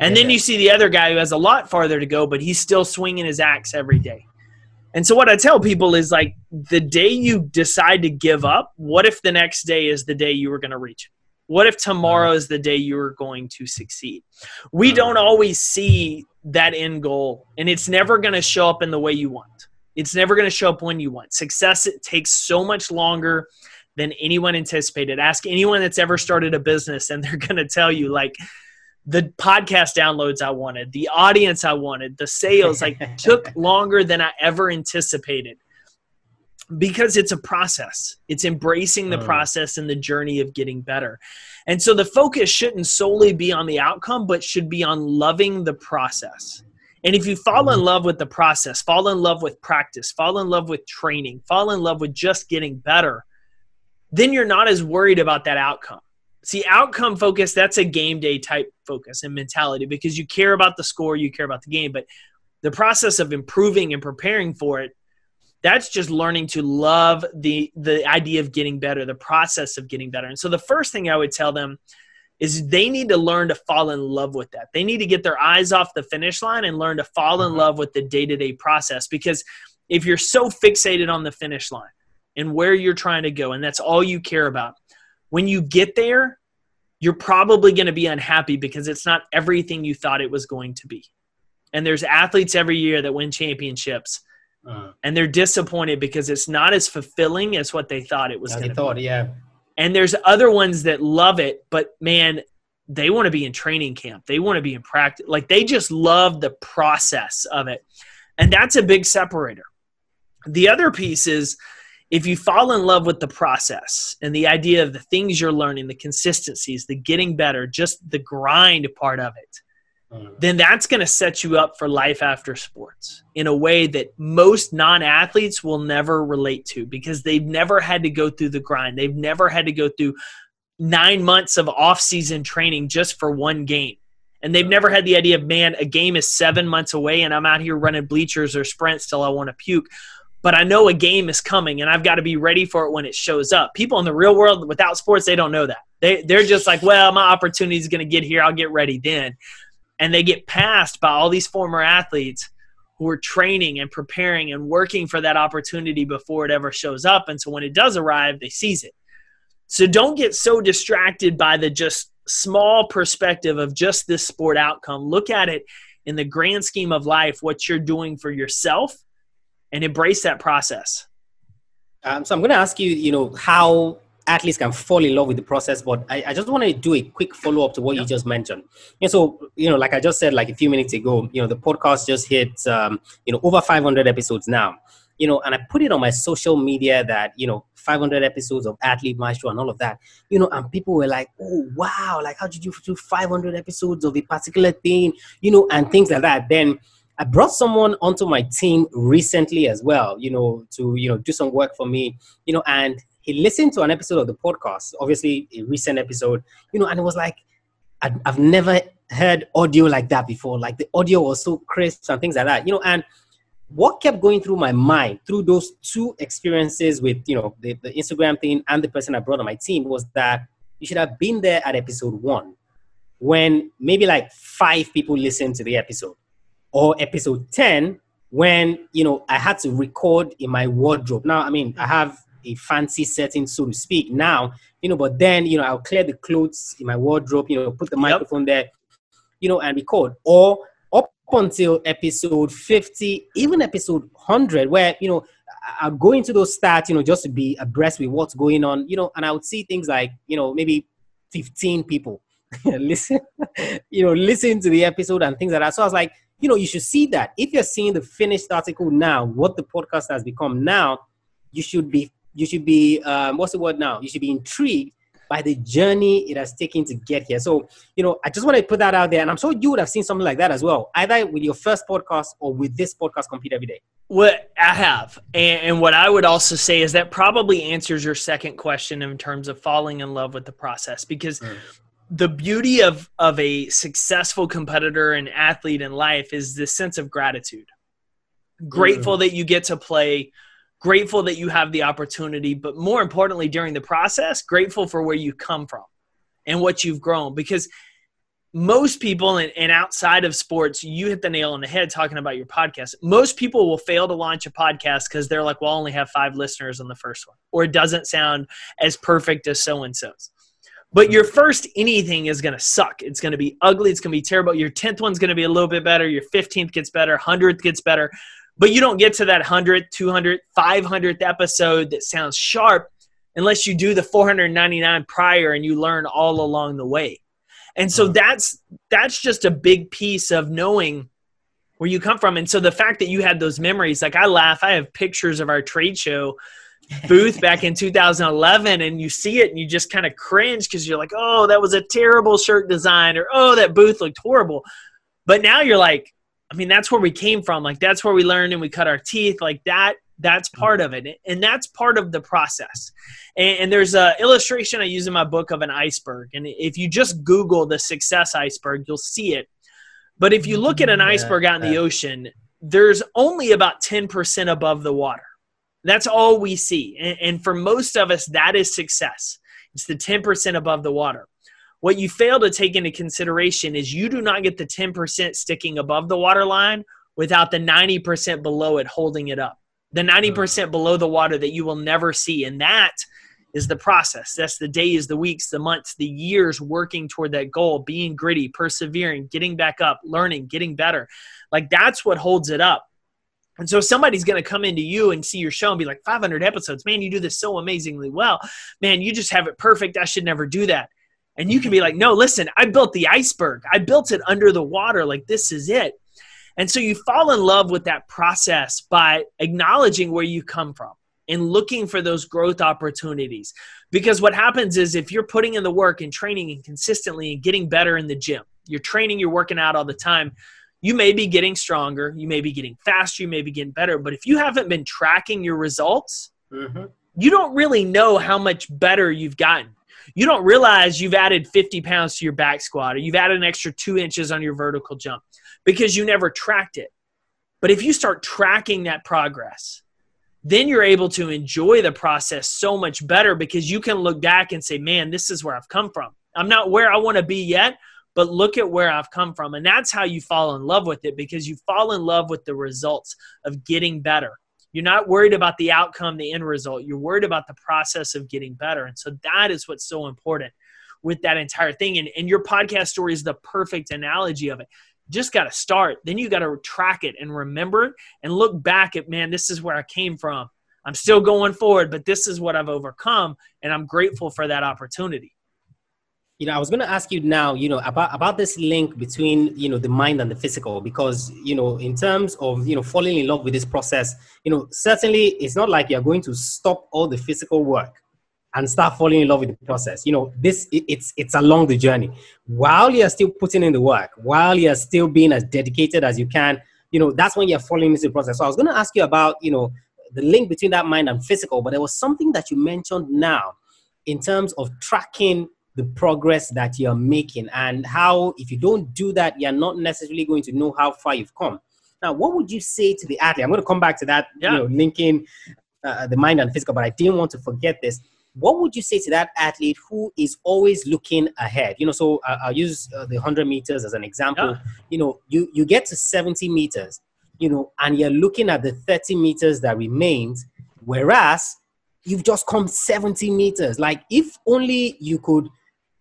B: And then you see the other guy who has a lot farther to go, but he's still swinging his axe every day. And so, what I tell people is like the day you decide to give up, what if the next day is the day you were going to reach? What if tomorrow is the day you are going to succeed? We don't always see that end goal, and it's never going to show up in the way you want. It's never going to show up when you want. Success it takes so much longer than anyone anticipated. Ask anyone that's ever started a business, and they're going to tell you, like, the podcast downloads I wanted, the audience I wanted, the sales, like, took longer than I ever anticipated because it's a process. It's embracing the oh. process and the journey of getting better. And so the focus shouldn't solely be on the outcome, but should be on loving the process. And if you fall in mm-hmm. love with the process, fall in love with practice, fall in love with training, fall in love with just getting better, then you're not as worried about that outcome. See, outcome focus, that's a game day type focus and mentality because you care about the score, you care about the game. But the process of improving and preparing for it, that's just learning to love the the idea of getting better, the process of getting better. And so the first thing I would tell them is they need to learn to fall in love with that. They need to get their eyes off the finish line and learn to fall in mm-hmm. love with the day-to-day process because if you're so fixated on the finish line, and where you're trying to go, and that's all you care about. When you get there, you're probably going to be unhappy because it's not everything you thought it was going to be. And there's athletes every year that win championships, uh, and they're disappointed because it's not as fulfilling as what they thought it was.
A: They thought,
B: be.
A: yeah.
B: And there's other ones that love it, but man, they want to be in training camp. They want to be in practice. Like they just love the process of it. And that's a big separator. The other piece is if you fall in love with the process and the idea of the things you're learning, the consistencies, the getting better, just the grind part of it, mm. then that's going to set you up for life after sports in a way that most non athletes will never relate to because they've never had to go through the grind. They've never had to go through nine months of off season training just for one game. And they've never had the idea of, man, a game is seven months away and I'm out here running bleachers or sprints till I want to puke but I know a game is coming and I've got to be ready for it when it shows up. People in the real world without sports, they don't know that. They, they're just like, well, my opportunity is going to get here. I'll get ready then. And they get passed by all these former athletes who are training and preparing and working for that opportunity before it ever shows up. And so when it does arrive, they seize it. So don't get so distracted by the just small perspective of just this sport outcome. Look at it in the grand scheme of life, what you're doing for yourself and embrace that process.
A: Um, so I'm going to ask you, you know, how athletes can fall in love with the process, but I, I just want to do a quick follow up to what yep. you just mentioned. And so, you know, like I just said, like a few minutes ago, you know, the podcast just hit, um, you know, over 500 episodes now. You know, and I put it on my social media that you know 500 episodes of Athlete Maestro and all of that. You know, and people were like, "Oh wow! Like, how did you do 500 episodes of a particular thing?" You know, and things like that. Then I brought someone onto my team recently as well, you know, to you know do some work for me, you know, and he listened to an episode of the podcast, obviously a recent episode, you know, and it was like I've never heard audio like that before. Like the audio was so crisp and things like that, you know, and what kept going through my mind through those two experiences with you know the, the instagram thing and the person i brought on my team was that you should have been there at episode one when maybe like five people listened to the episode or episode 10 when you know i had to record in my wardrobe now i mean i have a fancy setting so to speak now you know but then you know i'll clear the clothes in my wardrobe you know put the microphone there you know and record or up until episode 50 even episode 100 where you know i'll go into those stats you know just to be abreast with what's going on you know and i would see things like you know maybe 15 people listen you know listen to the episode and things like that so i was like you know, you should see that. If you're seeing the finished article now, what the podcast has become now, you should be you should be um, what's the word now? You should be intrigued by the journey it has taken to get here. So, you know, I just want to put that out there, and I'm sure you would have seen something like that as well, either with your first podcast or with this podcast, Compete Every Day.
B: What I have, and, and what I would also say is that probably answers your second question in terms of falling in love with the process, because mm the beauty of of a successful competitor and athlete in life is this sense of gratitude. Grateful mm. that you get to play grateful that you have the opportunity but more importantly during the process grateful for where you come from and what you've grown. Because most people and, and outside of sports you hit the nail on the head talking about your podcast. Most people will fail to launch a podcast because they're like well I only have five listeners on the first one or it doesn't sound as perfect as so and so's but your first anything is going to suck. It's going to be ugly. It's going to be terrible. Your 10th one's going to be a little bit better. Your 15th gets better. 100th gets better. But you don't get to that 100th, 200th, 500th episode that sounds sharp unless you do the 499 prior and you learn all along the way. And so uh-huh. that's that's just a big piece of knowing where you come from. And so the fact that you had those memories, like I laugh, I have pictures of our trade show booth back in 2011 and you see it and you just kind of cringe because you're like, oh, that was a terrible shirt design or oh, that booth looked horrible. But now you're like, I mean, that's where we came from. Like that's where we learned and we cut our teeth. Like that, that's part of it. And that's part of the process. And, and there's a illustration I use in my book of an iceberg. And if you just Google the success iceberg, you'll see it. But if you look at an iceberg out in the ocean, there's only about 10% above the water. That's all we see. And, and for most of us, that is success. It's the 10% above the water. What you fail to take into consideration is you do not get the 10% sticking above the water line without the 90% below it holding it up. The 90% mm. below the water that you will never see. And that is the process. That's the days, the weeks, the months, the years working toward that goal, being gritty, persevering, getting back up, learning, getting better. Like that's what holds it up. And so somebody's going to come into you and see your show and be like, 500 episodes, man, you do this so amazingly well. Man, you just have it perfect. I should never do that. And you can be like, no, listen, I built the iceberg. I built it under the water. Like, this is it. And so you fall in love with that process by acknowledging where you come from and looking for those growth opportunities. Because what happens is if you're putting in the work and training and consistently and getting better in the gym, you're training, you're working out all the time you may be getting stronger, you may be getting faster, you may be getting better, but if you haven't been tracking your results, mm-hmm. you don't really know how much better you've gotten. You don't realize you've added 50 pounds to your back squat or you've added an extra two inches on your vertical jump because you never tracked it. But if you start tracking that progress, then you're able to enjoy the process so much better because you can look back and say, man, this is where I've come from. I'm not where I want to be yet, but look at where I've come from. And that's how you fall in love with it because you fall in love with the results of getting better. You're not worried about the outcome, the end result. You're worried about the process of getting better. And so that is what's so important with that entire thing. And, and your podcast story is the perfect analogy of it just got to start. Then you got to track it and remember it and look back at, man, this is where I came from. I'm still going forward, but this is what I've overcome. And I'm grateful for that opportunity.
A: You know, I was going to ask you now, you know, about, about this link between, you know, the mind and the physical, because, you know, in terms of, you know, falling in love with this process, you know, certainly it's not like you're going to stop all the physical work and start falling in love with the process. You know, this it's it's along the journey. While you're still putting in the work, while you're still being as dedicated as you can, you know, that's when you're falling into the process. So I was going to ask you about, you know, the link between that mind and physical, but there was something that you mentioned now in terms of tracking the progress that you're making and how if you don't do that, you're not necessarily going to know how far you've come. Now, what would you say to the athlete? I'm going to come back to that, yeah. you know, linking uh, the mind and physical, but I didn't want to forget this what would you say to that athlete who is always looking ahead you know so uh, i'll use uh, the 100 meters as an example yeah. you know you you get to 70 meters you know and you're looking at the 30 meters that remains whereas you've just come 70 meters like if only you could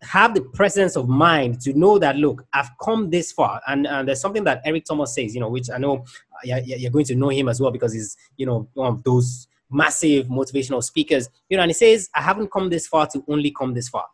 A: have the presence of mind to know that look i've come this far and, and there's something that eric thomas says you know which i know uh, you're, going to know him as well because he's you know one of those massive motivational speakers, you know, and he says, I haven't come this far to only come this far.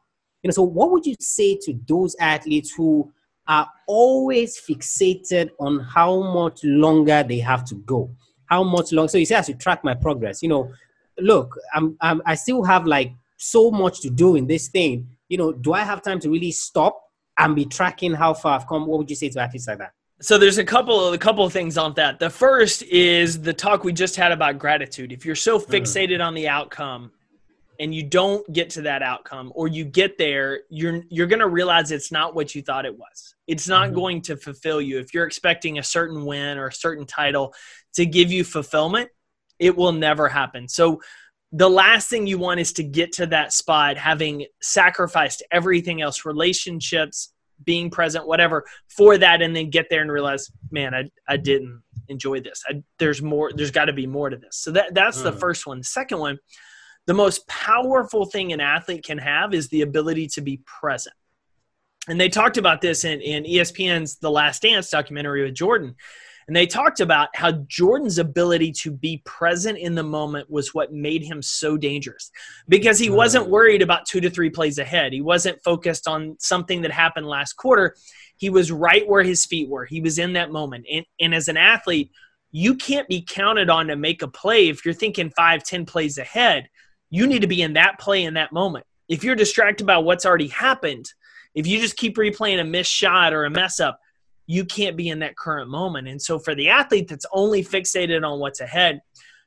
A: You know, so what would you say to those athletes who are always fixated on how much longer they have to go? How much longer? So you say, I should track my progress. You know, look, I'm, I'm I still have like so much to do in this thing. You know, do I have time to really stop and be tracking how far I've come? What would you say to athletes like that?
B: So there's a couple of a couple of things on that. The first is the talk we just had about gratitude. If you're so mm-hmm. fixated mm. on the outcome and you don't get to that outcome or you get there, you're you're going to realize it's not what you thought it was. It's not mm-hmm. going to fulfill you. If you're expecting a certain win or a certain title to give you fulfillment, it will never happen. So the last thing you want is to get to that spot having sacrificed everything else relationships being present, whatever, for that, and then get there and realize, man, I, I didn't enjoy this. I, there's more. There's got to be more to this. So that that's mm. the first one. The second one, the most powerful thing an athlete can have is the ability to be present. And they talked about this in, in ESPN's The Last Dance documentary with Jordan. And they talked about how Jordan's ability to be present in the moment was what made him so dangerous because he wasn't mm. worried about two to three plays ahead. He wasn't focused on something that happened last quarter. He was right where his feet were. He was in that moment. And, and as an athlete, you can't be counted on to make a play if you're thinking five, ten plays ahead. You need to be in that play in that moment. If you're distracted by what's already happened, if you just keep replaying a missed shot or a mess up, you can't be in that current moment. And so for the athlete that's only fixated on what's ahead,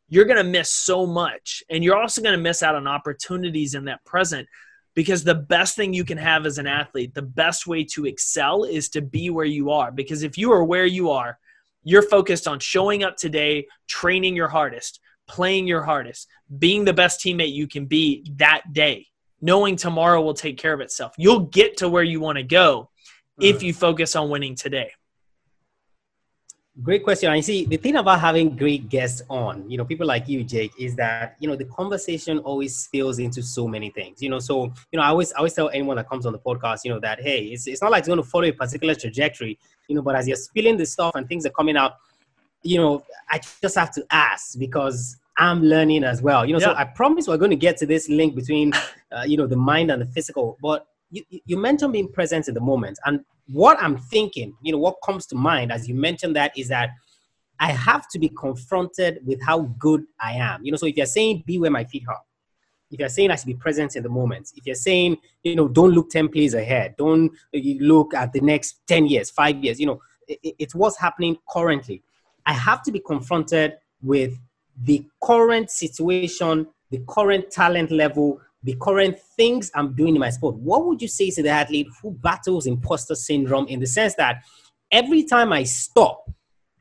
B: you're going to miss so much. And you're also going to miss out on opportunities in that present because the best thing you can have as an athlete, the best way to excel is to be where you are. Because if you are where you are, you're focused on showing up today, training your hardest, playing your hardest, being the best teammate you can be that day, knowing tomorrow will take care of itself. You'll get to where you want to go if you focus on winning today?
A: Great question. I see the thing about having great guests on, you know, people like you, Jake, is that you know the conversation always spills into so many things. You know, so you know, I always I always tell anyone that comes on the podcast, you know, that hey, it's it's not like it's going to follow a particular trajectory, you know, but as you're spilling the stuff and things are coming out, you know, I just have to ask because I'm learning as well. You know, yeah. so I promise we're going to get to this link between, uh, you know, the mind and the physical, but you, you mentioned being present in the moment. And what I'm thinking, you know, what comes to mind as you mentioned that is that I have to be confronted with how good I am. You know, so if you're saying be where my feet are, if you're saying I should be present in the moment, if you're saying, you know, don't look 10 plays ahead, don't look at the next 10 years, five years, you know, it, it's what's happening currently. I have to be confronted with the current situation, the current talent level, the current things I'm doing in my sport, what would you say to the athlete who battles imposter syndrome in the sense that every time I stop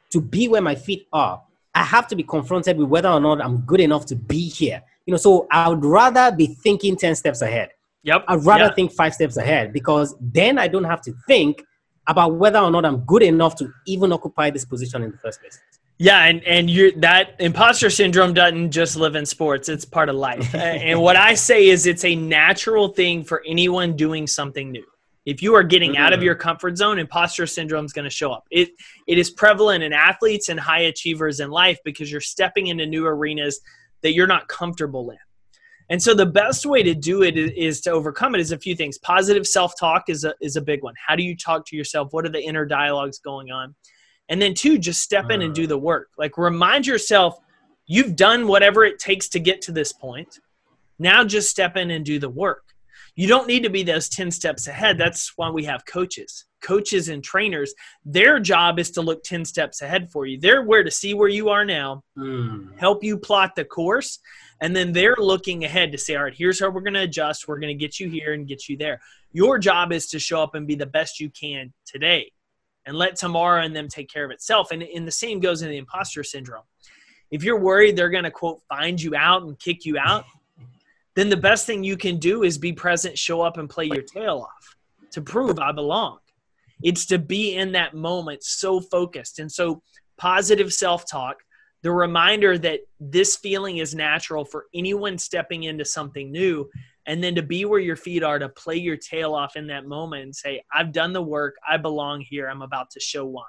A: to be where my feet are, I have to be confronted with whether or not I'm good enough to be here. You know, so I would rather be thinking 10 steps ahead.
B: Yep.
A: I'd rather
B: yeah.
A: think five steps ahead because then I don't have to think about whether or not I'm good enough to even occupy this position in the first place.
B: Yeah, and and you that imposter syndrome doesn't just live in sports; it's part of life. and what I say is, it's a natural thing for anyone doing something new. If you are getting mm-hmm. out of mm-hmm. your comfort zone, imposter syndrome is going to show up. It it is prevalent in athletes and high achievers in life because you're stepping into new arenas that you're not comfortable in. And so the best way to do it is to overcome it is a few things. Positive self-talk is a is a big one. How do you talk to yourself? What are the inner dialogues going on? And then two, just step in and do the work. Like remind yourself you've done whatever it takes to get to this point. Now just step in and do the work. You don't need to be those 10 steps ahead. That's why we have coaches. Coaches and trainers, their job is to look 10 steps ahead for you. They're where to see where you are now, mm. help you plot the course, and then they're looking ahead to say, all right, here's how we're going to adjust. We're going to get you here and get you there. Your job is to show up and be the best you can today and let tomorrow and them take care of itself. And, and the same goes in the imposter syndrome. If you're worried they're going to, quote, find you out and kick you out, then the best thing you can do is be present, show up, and play your tail off to prove I belong. It's to be in that moment so focused. And so, positive self talk, the reminder that this feeling is natural for anyone stepping into something new and then to be where your feet are to play your tail off in that moment and say i've done the work. I belong here. I'm about to show why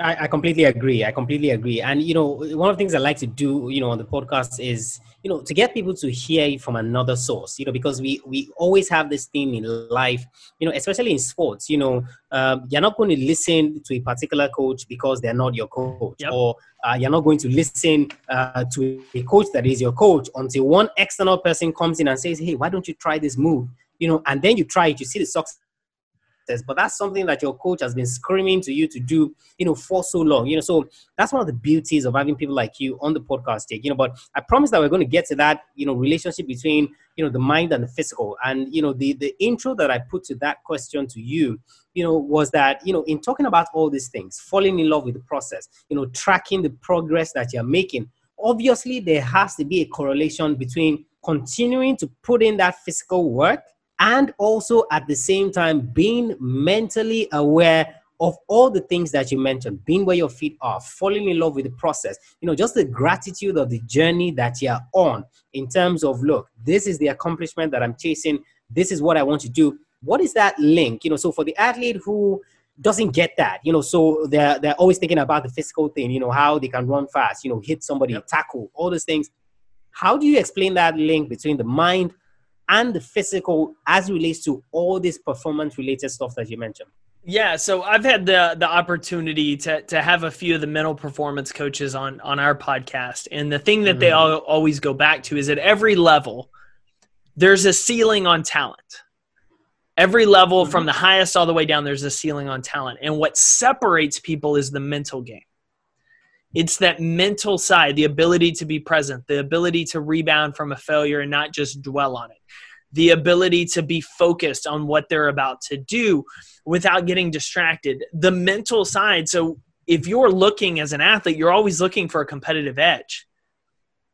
A: I, I, completely agree. I completely agree. And you know, one of the things I like to do, you know, on the podcast is, you know, to get people to hear from another source. You know, because we we always have this thing in life, you know, especially in sports. You know, um, you're not going to listen to a particular coach because they're not your coach, yep. or uh, you're not going to listen uh, to a coach that is your coach until one external person comes in and says, "Hey, why don't you try this move?" You know, and then you try it, you see the success but that's something that your coach has been screaming to you to do, you know, for so long. You know, so that's one of the beauties of having people like you on the podcast, Jake, you know, but I promise that we're going to get to that, you know, relationship between, you know, the mind and the physical. And, you know, the, the intro that I put to that question to you, you know, was that, you know, in talking about all these things, falling in love with the process, you know, tracking the progress that you're making, obviously there has to be a correlation between continuing to put in that physical work and also at the same time being mentally aware of all the things that you mentioned, being where your feet are, falling in love with the process, you know, just the gratitude of the journey that you're on in terms of, look, this is the accomplishment that I'm chasing. This is what I want to do. What is that link? You know, so for the athlete who doesn't get that, you know, so they're, they're always thinking about the physical thing, you know, how they can run fast, you know, hit somebody, yep. tackle, all those things. How do you explain that link between the mind and the physical as relates to all this performance related stuff that you mentioned?
B: Yeah, so I've had the the opportunity to to have a few of the mental performance coaches on on our podcast, and the thing that mm-hmm. they all, always go back to is at every level, there's a ceiling on talent. Every level, mm-hmm. from the highest all the way down, there's a ceiling on talent, and what separates people is the mental game. It's that mental side, the ability to be present, the ability to rebound from a failure and not just dwell on it, the ability to be focused on what they're about to do without getting distracted, the mental side. So, if you're looking as an athlete, you're always looking for a competitive edge.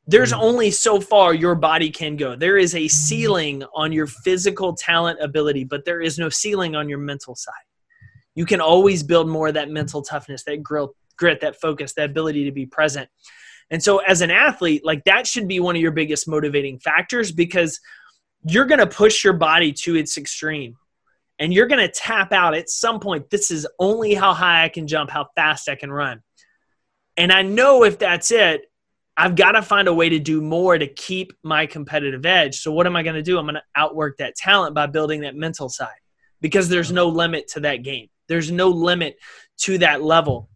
B: There's mm. only so far your body can go. There is a ceiling on your physical talent ability, but there is no ceiling on your mental side. You can always build more of that mental toughness, that growth, grit, that focus, that ability to be present. And so, as an athlete, like that should be one of your biggest motivating factors because you're going to push your body to its extreme and you're going to tap out at some point. This is only how high I can jump, how fast I can run. And I know if that's it, I've got to find a way to do more to keep my competitive edge. So, what am I going to do? I'm going to outwork that talent by building that mental side because there's no limit to that game, there's no limit to that level.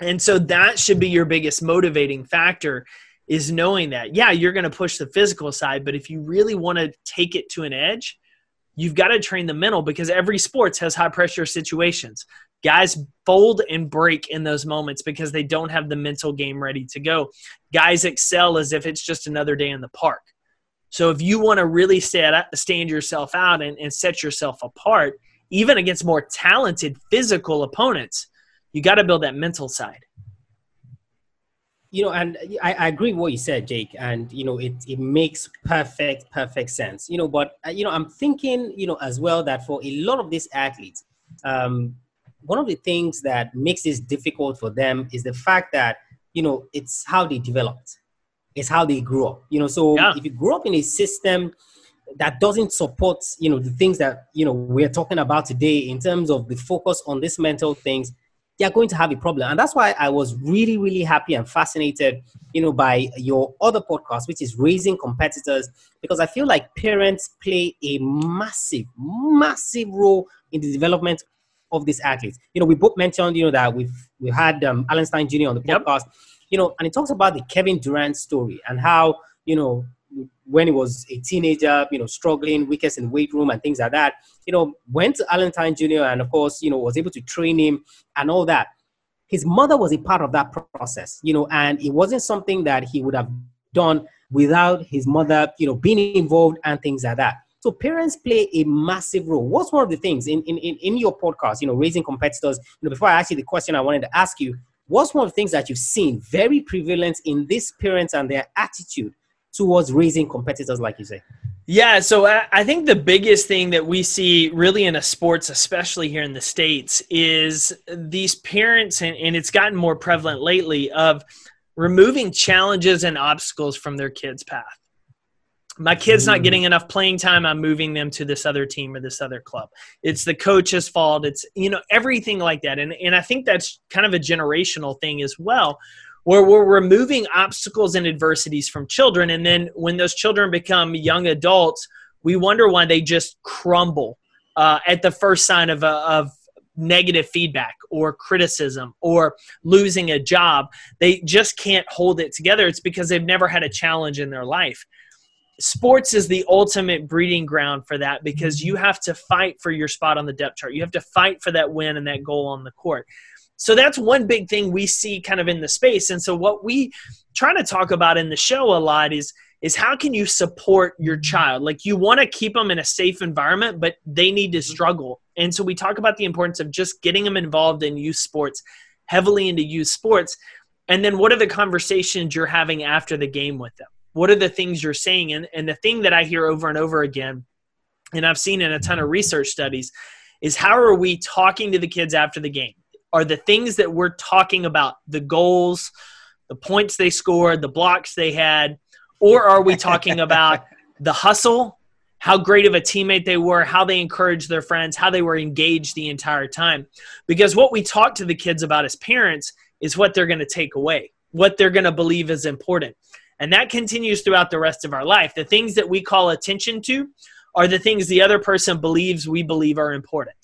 B: And so that should be your biggest motivating factor is knowing that, yeah, you're going to push the physical side, but if you really want to take it to an edge, you've got to train the mental because every sports has high pressure situations. Guys fold and break in those moments because they don't have the mental game ready to go. Guys excel as if it's just another day in the park. So if you want to really stand, yourself out and, and set yourself apart, even against more talented physical opponents, you got to build that mental side.
A: you know, and I, I, agree with what you said, Jake, and you know, it it makes perfect perfect sense. You know, but uh, you know, I'm thinking, you know, as well that for a lot of these athletes, um, one of the things that makes this difficult for them is the fact that you know it's how they developed, it's how they grew up. You know, so yeah. if you grew up in a system that doesn't support, you know, the things that you know we're talking about today in terms of the focus on these mental things they're going to have a problem. And that's why I was really, really happy and fascinated, you know, by your other podcast, which is Raising Competitors, because I feel like parents play a massive, massive role in the development of these athletes. You know, we both mentioned, you know, that we've we had um, Alan Stein Jr. on the podcast, yep. you know, and it talks about the Kevin Durant story and how, you know, when he was a teenager, you know, struggling, weakest in weight room and things like that, you know, went to Stein Jr. and of course, you know, was able to train him and all that. His mother was a part of that process, you know, and it wasn't something that he would have done without his mother, you know, being involved and things like that. So parents play a massive role. What's one of the things in, in, in your podcast, you know, raising competitors, you know, before I ask you the question I wanted to ask you, what's one of the things that you've seen very prevalent in these parents and their attitude towards raising competitors, like you say?
B: Yeah, so I think the biggest thing that we see really in a sports, especially here in the States, is these parents, and, and it's gotten more prevalent lately, of removing challenges and obstacles from their kids' path. My kid's not mm. getting enough playing time. I'm moving them to this other team or this other club. It's the coach's fault. It's, you know, everything like that. And, and I think that's kind of a generational thing as well, where we're removing obstacles and adversities from children. And then when those children become young adults, we wonder why they just crumble uh, at the first sign of, a, of negative feedback or criticism or losing a job. They just can't hold it together. It's because they've never had a challenge in their life. Sports is the ultimate breeding ground for that because you have to fight for your spot on the depth chart. You have to fight for that win and that goal on the court. So that's one big thing we see kind of in the space. And so what we try to talk about in the show a lot is is how can you support your child? Like you want to keep them in a safe environment, but they need to mm-hmm. struggle. And so we talk about the importance of just getting them involved in youth sports, heavily into youth sports. And then what are the conversations you're having after the game with them? What are the things you're saying? And, and the thing that I hear over and over again, and I've seen in a ton of research studies, is how are we talking to the kids after the game? Are the things that we're talking about the goals, the points they scored, the blocks they had, or are we talking about the hustle, how great of a teammate they were, how they encouraged their friends, how they were engaged the entire time? Because what we talk to the kids about as parents is what they're going to take away, what they're going to believe is important. And that continues throughout the rest of our life. The things that we call attention to are the things the other person believes we believe are important.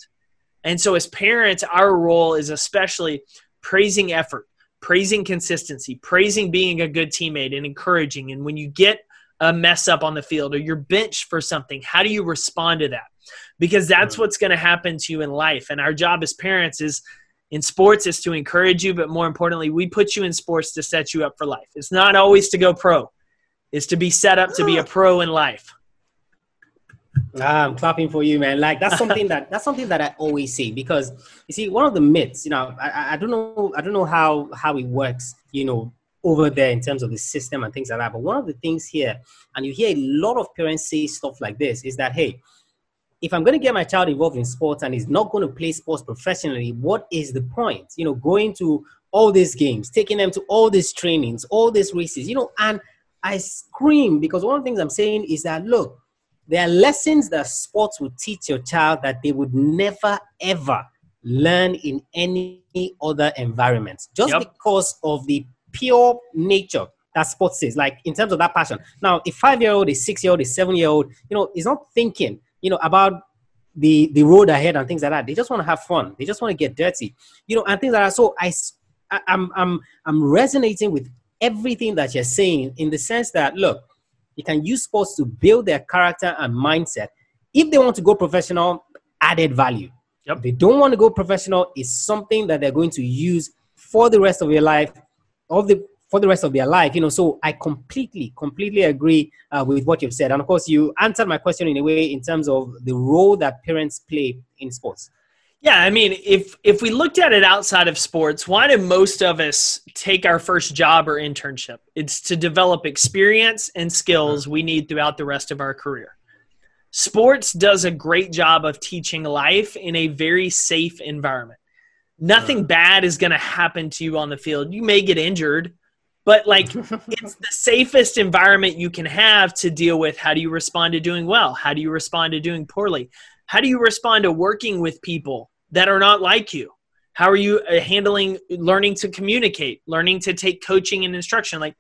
B: And so, as parents, our role is especially praising effort, praising consistency, praising being a good teammate, and encouraging. And when you get a mess up on the field or you're benched for something, how do you respond to that? Because that's mm. what's going to happen to you in life. And our job as parents is in sports is to encourage you, but more importantly, we put you in sports to set you up for life. It's not always to go pro, it's to be set up to be a pro in life.
A: I'm clapping for you, man. Like that's something that that's something that I always say because you see, one of the myths, you know, I, I don't know, I don't know how how it works, you know, over there in terms of the system and things like that. But one of the things here, and you hear a lot of parents say stuff like this, is that hey, if I'm going to get my child involved in sports and he's not going to play sports professionally, what is the point? You know, going to all these games, taking them to all these trainings, all these races, you know, and I scream because one of the things I'm saying is that look there are lessons that sports will teach your child that they would never ever learn in any other environment. Just yep. because of the pure nature that sports is like in terms of that passion. Now a five-year-old a six-year-old a seven-year-old you know is not thinking you know about the the road ahead and things like that. They just want to have fun. They just want to get dirty you know and things like that. So i i'm i'm i'm resonating with everything that you're saying in the sense that look they can use sports to build their character and mindset. If they want to go professional, added value. Yep. If they don't want to go professional, it's something that they're going to use for the rest of their life, of the for the rest of their life. You know, so I completely, completely agree uh, with what you've said. And of course, you answered my question in a way in terms of the role that parents play in sports.
B: Yeah, I mean, if if we looked at it outside of sports, why do most of us take our first job or internship? It's to develop experience and skills we need throughout the rest of our career. Sports does a great job of teaching life in a very safe environment. Nothing bad is going to happen to you on the field. You may get injured, but like it's the safest environment you can have to deal with how do you respond to doing well? How do you respond to doing poorly? How do you respond to working with people that are not like you? How are you uh, handling learning to communicate, learning to take coaching and instruction? Like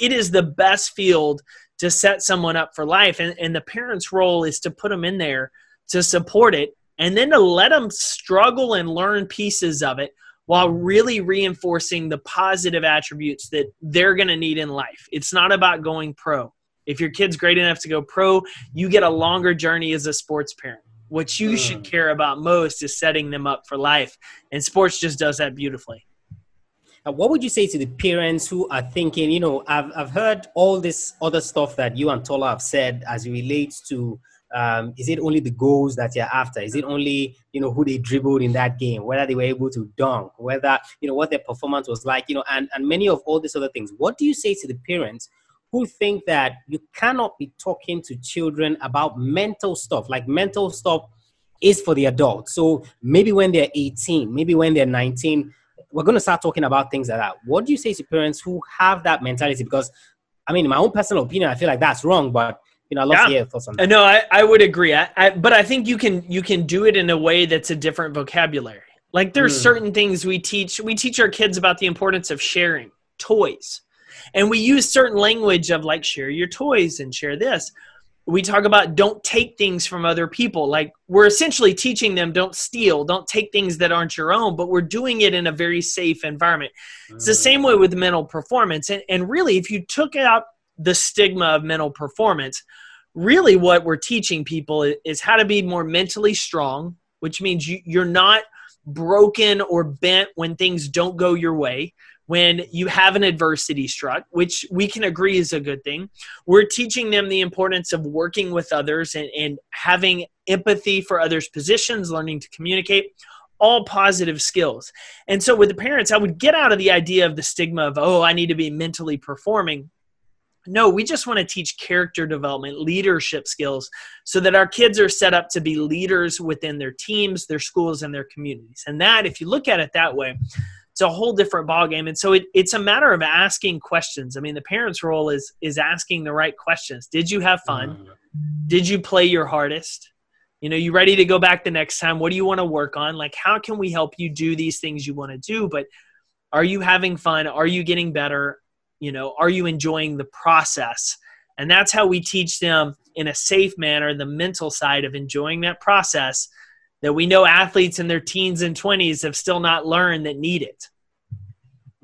B: it is the best field to set someone up for life. And, and the parent's role is to put them in there to support it and then to let them struggle and learn pieces of it while really reinforcing the positive attributes that they're going to need in life. It's not about going pro. If your kid's great enough to go pro, you get a longer journey as a sports parent. What you mm. should care about most is setting them up for life. And sports just does that beautifully.
A: Uh, what would you say to the parents who are thinking, you know, I've, I've heard all this other stuff that you and Tola have said as it relates to um, is it only the goals that you're after? Is it only you know who they dribbled in that game, whether they were able to dunk, whether you know what their performance was like, you know, and and many of all these other things. What do you say to the parents who think that you cannot be talking to children about mental stuff. Like mental stuff is for the adults. So maybe when they're 18, maybe when they're 19, we're going to start talking about things like that. What do you say to parents who have that mentality? Because, I mean, in my own personal opinion, I feel like that's wrong, but you know, I love yeah. to hear your thoughts on that.
B: No, I, I would agree. I, I, but I think you can you can do it in a way that's a different vocabulary. Like there's mm. certain things we teach. We teach our kids about the importance of sharing toys and we use certain language of like share your toys and share this. We talk about don't take things from other people. Like we're essentially teaching them don't steal don't take things that aren't your own but we're doing it in a very safe environment. It's the mm. same way with mental performance. And, and really if you took out the stigma of mental performance really what we're teaching people is, how to be more mentally strong which means you, you're not broken or bent when things don't go your way when you have an adversity struck, which we can agree is a good thing. We're teaching them the importance of working with others and, and having empathy for others' positions, learning to communicate, all positive skills. And so with the parents, I would get out of the idea of the stigma of, oh, I need to be mentally performing. No, we just want to teach character development, leadership skills, so that our kids are set up to be leaders within their teams, their schools, and their communities. And that, if you look at it that way, it's a whole different ballgame. And so it, it's a matter of asking questions. I mean, the parent's role is is asking the right questions. Did you have fun? Mm-hmm. Did you play your hardest? You know, you ready to go back the next time? What do you want to work on? Like, how can we help you do these things you want to do? But are you having fun? Are you getting better? You know, are you enjoying the process? And that's how we teach them in a safe manner the mental side of enjoying that process that we know athletes in their teens and 20s have still not learned that need it.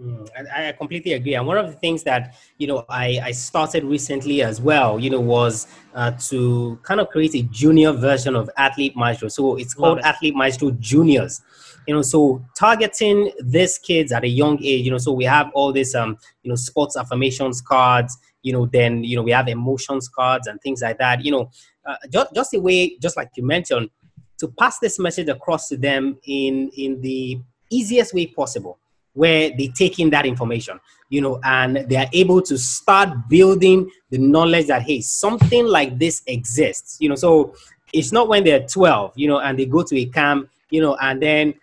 A: Mm, I, I completely agree. And one of the things that you know I, I started recently as well, you know, was uh, to kind of create a junior version of Athlete Maestro. So it's called it. Athlete Maestro Juniors. You know, so targeting these kids at a young age. You know, so we have all these um you know sports affirmations cards. You know, then you know we have emotions cards and things like that. You know, uh, just just a way, just like you mentioned, to pass this message across to them in in the easiest way possible where they take in that information you know and they are able to start building the knowledge that hey something like this exists you know so it's not when they're 12 you know and they go to a camp you know and then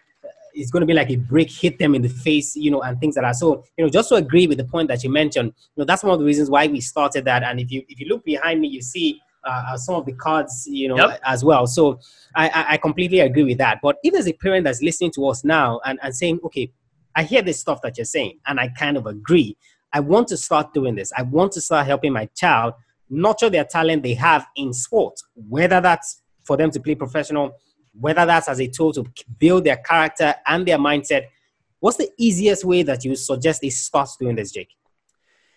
A: it's going to be like a brick hit them in the face, you know, and things like that. So, you know, just to agree with the point that you mentioned, you know, that's one of the reasons why we started that. And if you if you look behind me, you see uh, uh, some of the cards, you know, yep. as well. So I, I completely agree with that. But if there's a parent that's listening to us now and, and saying, okay, I hear this stuff that you're saying, and I kind of agree. I want to start doing this. I want to start helping my child nurture their talent they have in sport, whether that's for them to play professional, whether that's as a tool to build their character and their mindset. What's the easiest way that you suggest they start doing this, Jake?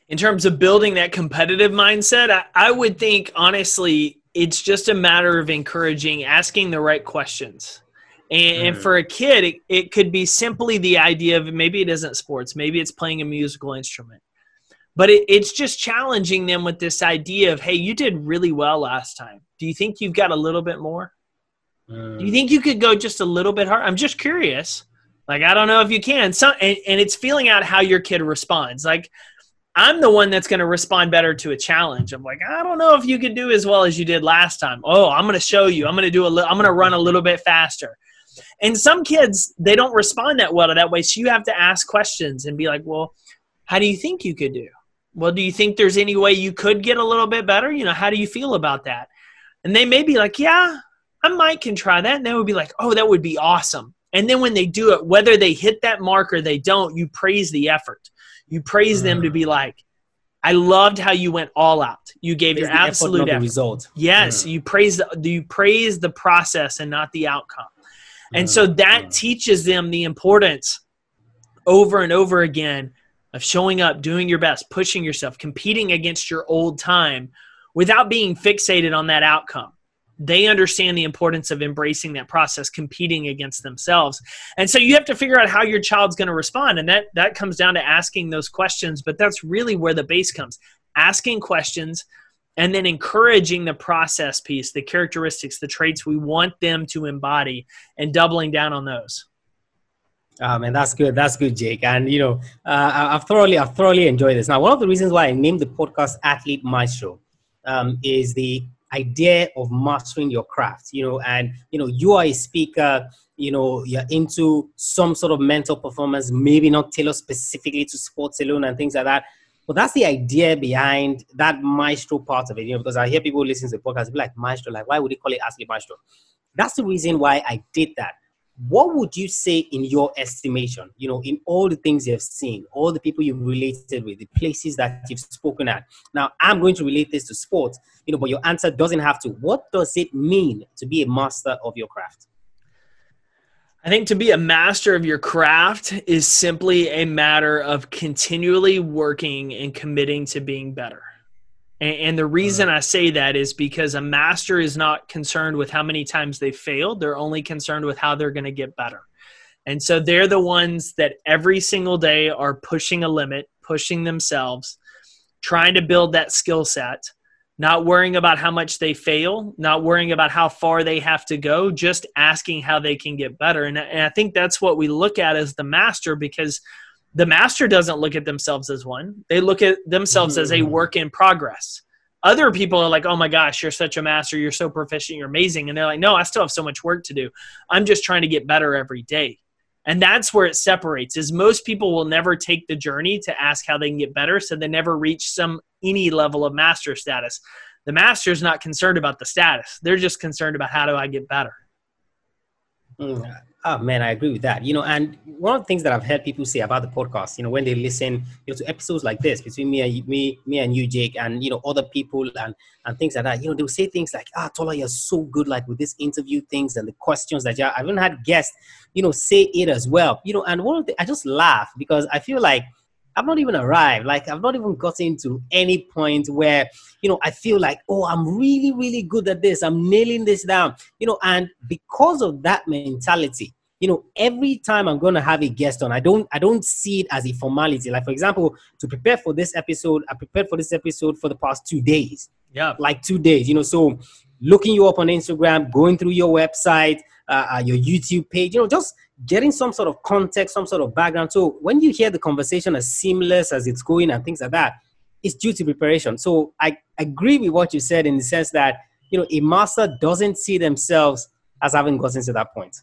B: In terms of building that competitive mindset, I, I would think honestly, it's just a matter of encouraging, asking the right questions. And, and, for a kid, it, it could be simply the idea of maybe it isn't sports, maybe it's playing a musical instrument. But it, it's just challenging them with this idea of, hey, you did really well last time. Do you think you've got a little bit more? Mm. Do you think you could go just a little bit harder? I'm just curious. Like I don't know if you can. So and, and it's feeling out how your kid responds. Like I'm the one that's going to respond better to a challenge. I'm like, I don't know if you could do as well as you did last time. Oh, I'm going to show you. I'm going to do a I'm going to run a little bit faster. And some kids they don't respond that well to that way. So you have to ask questions and be like, well, how do you think you could do? Well, do you think there's any way you could get a little bit better? You know, how do you feel about that? And they may be like, yeah, I might can try that. And they would be like, oh, that would be awesome. And then when they do it, whether they hit that mark or they don't, you praise the effort. You praise mm. them to be mm. like, I loved how you went all out. You gave praise your absolute effort, effort.
A: result.
B: Yes, mm. you praise the you praise the process and not the outcome. And mm. so that mm. teaches them the importance over and over again of showing up, doing your best, pushing yourself, competing against your old time without being fixated on that outcome they understand the importance of embracing that process competing against themselves and so you have to figure out how your child's going to respond and that that comes down to asking those questions but that's really where the base comes asking questions and then encouraging the process piece the characteristics the traits we want them to embody and doubling down on those
A: Oh man, that's good. That's good, Jake. And you know, uh, I've thoroughly, I've thoroughly enjoyed this. Now, one of the reasons why I named the podcast "Athlete Maestro" um, is the idea of mastering your craft you know and you know you are a speaker you know you're into some sort of mental performance maybe not tailored specifically to sports alone and things like that. But that's the idea behind that maestro part of it you know because i hear people listen to the podcast be like maestro like why would they call it athlete maestro? That's the reason why i did that what would you say in your estimation you know in all the things you've seen all the people you've related with the places that you've spoken at? Now i'm going to relate this to sport you know but your answer doesn't have to. What does it mean to be a master of your craft?
B: I think to be a master of your craft is simply a matter of continually working and committing to being better. And, and the reason I say that is because a master is not concerned with how many times they failed, they're only concerned with how they're going to get better. And so they're the ones that every single day are pushing a limit, pushing themselves, trying to build that skill set, not worrying about how much they fail, not worrying about how far they have to go, just asking how they can get better. And, and I think that's what we look at as the master because – the master doesn't look at themselves as one. They look at themselves mm-hmm. as a mm-hmm. work in progress. Other people are like oh my gosh you're such a master. You're so proficient. You're amazing. And they're like no i still have so much work to do. I'm just trying to get better every day. And that's where it separates is most people will never take the journey to ask how they can get better so they never reach some any level of master status. The master is not concerned about the status. They're just concerned about how do i get better.
A: Mm. Oh man, I agree with that. You know, and one of the things that I've heard people say about the podcast, you know, when they listen, you know, to episodes like this between me and me, me and you, Jake, and you know, other people and and things like that, you know, they'll say things like, "Ah, Tola, you're so good, like with this interview things and the questions that you." I've even had guests, you know, say it as well. You know, and one of the, I just laugh because I feel like I've not even arrived. Like I've not even gotten to any point where, you know, I feel like, oh, I'm really, really good at this. I'm nailing this down. You know, and because of that mentality, you know, every time I'm gonna have a guest on, I don't I don't see it as a formality. Like for example, to prepare for this episode, I prepared for this episode for the past two days.
B: Yeah.
A: Like two days, you know. So looking you up on Instagram, going through your website, uh, uh your YouTube page, you know, just getting some sort of context, some sort of background. So when you hear the conversation as seamless as it's going and things like that, it's due to preparation. So I agree with what you said in the sense that you know a master doesn't see themselves as having gotten to that point.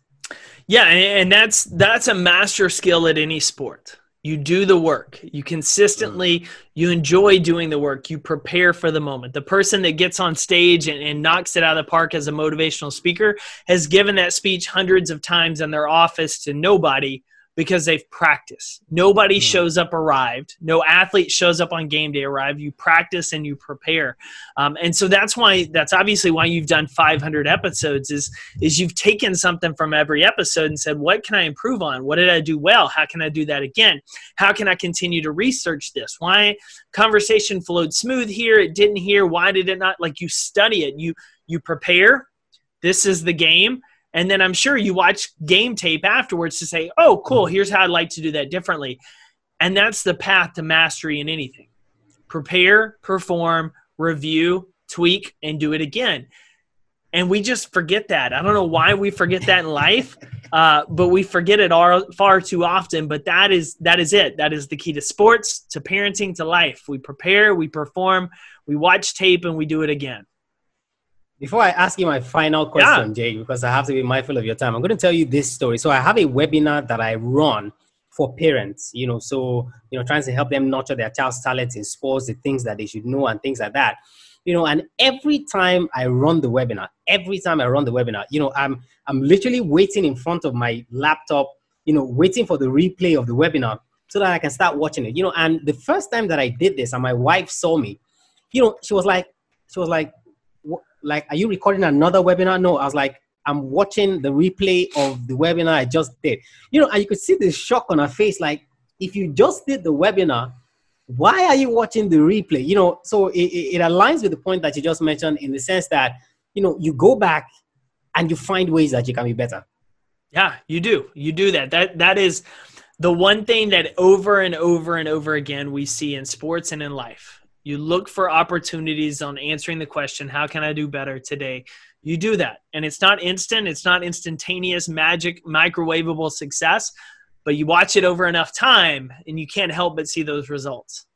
B: Yeah, and that's that's a master skill at any sport you do the work. You consistently mm. you enjoy doing the work. You prepare for the moment. The person that gets on stage and, and, knocks it out of the park as a motivational speaker has given that speech hundreds of times in their office to nobody because they've practiced. Nobody mm. shows up arrived. No athlete shows up on game day arrived. You practice and you prepare, um, and so that's why that's obviously why you've done 500 episodes. Is is you've taken something from every episode and said, what can I improve on? What did I do well? How can I do that again? How can I continue to research this? Why conversation flowed smooth here? It didn't here. Why did it not? Like you study it. You you prepare. This is the game and then I'm sure you watch game tape afterwards to say, oh, cool, mm-hmm. here's how I'd like to do that differently. And that's the path to mastery in anything prepare, perform, review, tweak, and do it again. and we just forget that. I don't know why we forget that in life, uh, but we forget it all, far too often. But that is that is it. That is the key to sports, to parenting, to life. We prepare, we perform, we watch tape, and we do it again.
A: Before I ask you my final question, yeah. Jay, because I have to be mindful of your time, I'm going to tell you this story. So I have a webinar that I run for parents, you know, so you know, trying to help them nurture their child's talents in sports, the things that they should know, and things like that you know and every time i run the webinar every time i run the webinar you know i'm i'm literally waiting in front of my laptop you know waiting for the replay of the webinar so that i can start watching it you know and the first time that i did this and my wife saw me you know she was like she was like like are you recording another webinar no i was like i'm watching the replay of the webinar i just did you know and you could see the shock on her face like if you just did the webinar why are you watching the replay? You know, so it, it, aligns with the point that you just mentioned in the sense that, you know, you go back and you find ways that you can be better.
B: Yeah, you do. You do that. That that is the one thing that over and over and over again we see in sports and in life. You look for opportunities on answering the question, how can I do better today? You do that. And it's not instant, it's not instantaneous magic microwavable success, but you watch it over enough time and you can't help but see those results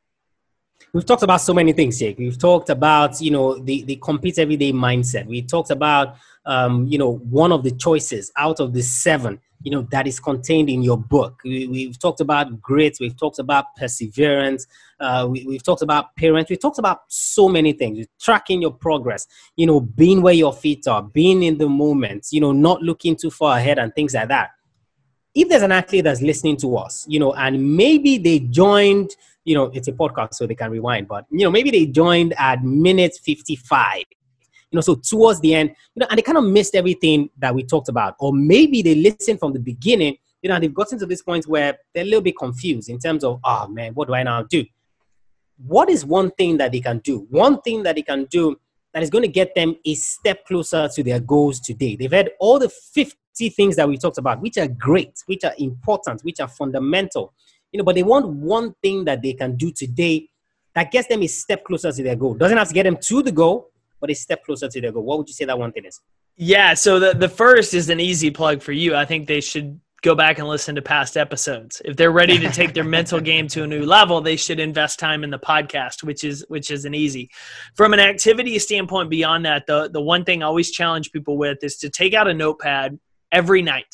A: we've talked about so many things jake we've talked about you know the, the compete everyday mindset we talked about um, you know one of the choices out of the seven you know that is contained in your book. We, have talked about grit we've talked about perseverance uh, we, have talked about parents we've talked about so many things. Tracking your progress you know being where your feet are being in the moment you know not looking too far ahead and things like that. If there's an athlete that's listening to us, you know, and maybe they joined, you know, it's a podcast, so they can rewind, but you know, maybe they joined at minute 55, you know, so towards the end, you know, and they kind of missed everything that we talked about, or maybe they listened from the beginning, you know, and they've gotten to this point where they're a little bit confused in terms of, oh man, what do I now do? What is one thing that they can do? One thing that they can do that is going to get them a step closer to their goals today. They've had all the 50 things that we talked about, which are great, which are important, which are fundamental. You know, but they want one thing that they can do today that gets them a step closer to their goal. Doesn't have to get them to the goal, but a step closer to their goal. What would you say that one thing is?
B: Yeah, so the, the first is an easy plug for you. I think they should go back and listen to past episodes. If they're ready to take their mental game to a new level, they should invest time in the podcast, which is which is an easy. From an activity standpoint beyond that, the the one thing I always challenge people with is to take out a notepad every night.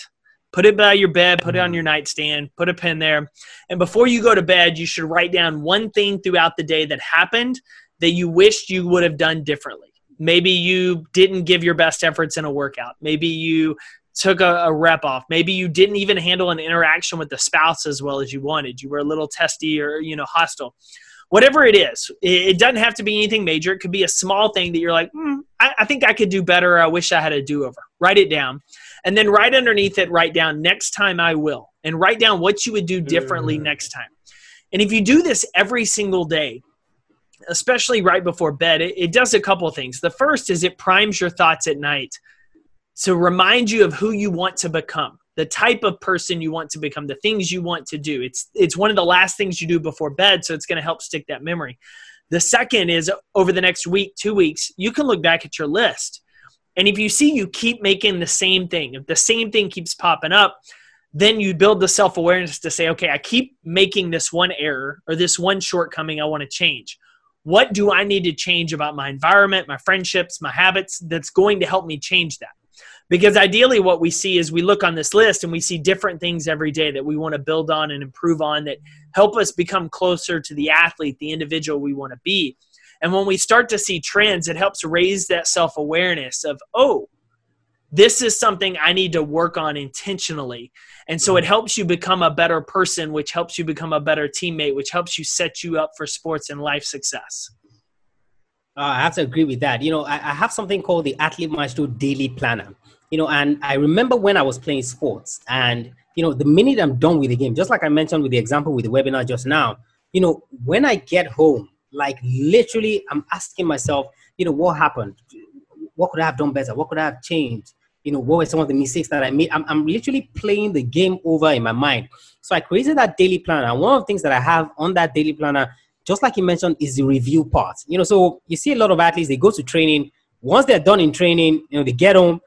B: Put it by your bed, put it on mm-hmm. your nightstand, put a pen there. And before you go to bed, you should write down one thing throughout the day that happened that you wished you would have done differently. Maybe you didn't give your best efforts in a workout. Maybe you took a, a, rep off. Maybe you didn't even handle an interaction with the spouse as well as you wanted. You were a little testy or you know hostile. Whatever it is, it, it doesn't have to be anything major. It could be a small thing that you're like, mm, I, I think I could do better. I wish I had a do over. Write it down, and then right underneath it, write down next time I will, and write down what you would do differently mm. next time. And if you do this every single day, especially right before bed, it, it does a couple things. The first is it primes your thoughts at night to remind you of who you want to become the type of person you want to become the things you want to do. It's it's one of the last things you do before bed so it's going to help stick that memory. The second is over the next week two weeks you can look back at your list. And if you see you keep making the same thing if the same thing keeps popping up then you build the self-awareness to say okay i keep making this one error or this one shortcoming i want to change what do i need to change about my environment my friendships my habits that's going to help me change that? Because ideally what we see is we look on this list and we see different things every day that we want to build on and improve on that help us become closer to the athlete the individual we want to be. And when we start to see trends it helps raise that self-awareness of oh this is something i need to work on intentionally and so it mm-hmm. helps you become a better person which helps you become a better teammate which helps you set you up for sports and life success
A: uh, I have to agree with that. You know, I, I, have something called the Athlete Maestro Daily Planner you know, and I remember when I was playing sports and, you know, the minute I'm done with the game, just like I mentioned with the example with the webinar just now, you know, when I get home, like literally I'm asking myself, you know, what happened? What could I have done better? What could I have changed? You know, what were some of the mistakes that I made? I'm, I'm literally playing the game over in my mind. So I created that daily planner. And one of the things that I have on that daily planner, just like you mentioned, is the review part. You know, so you see a lot of athletes, they go to training, once they're done in training, you know, they get home,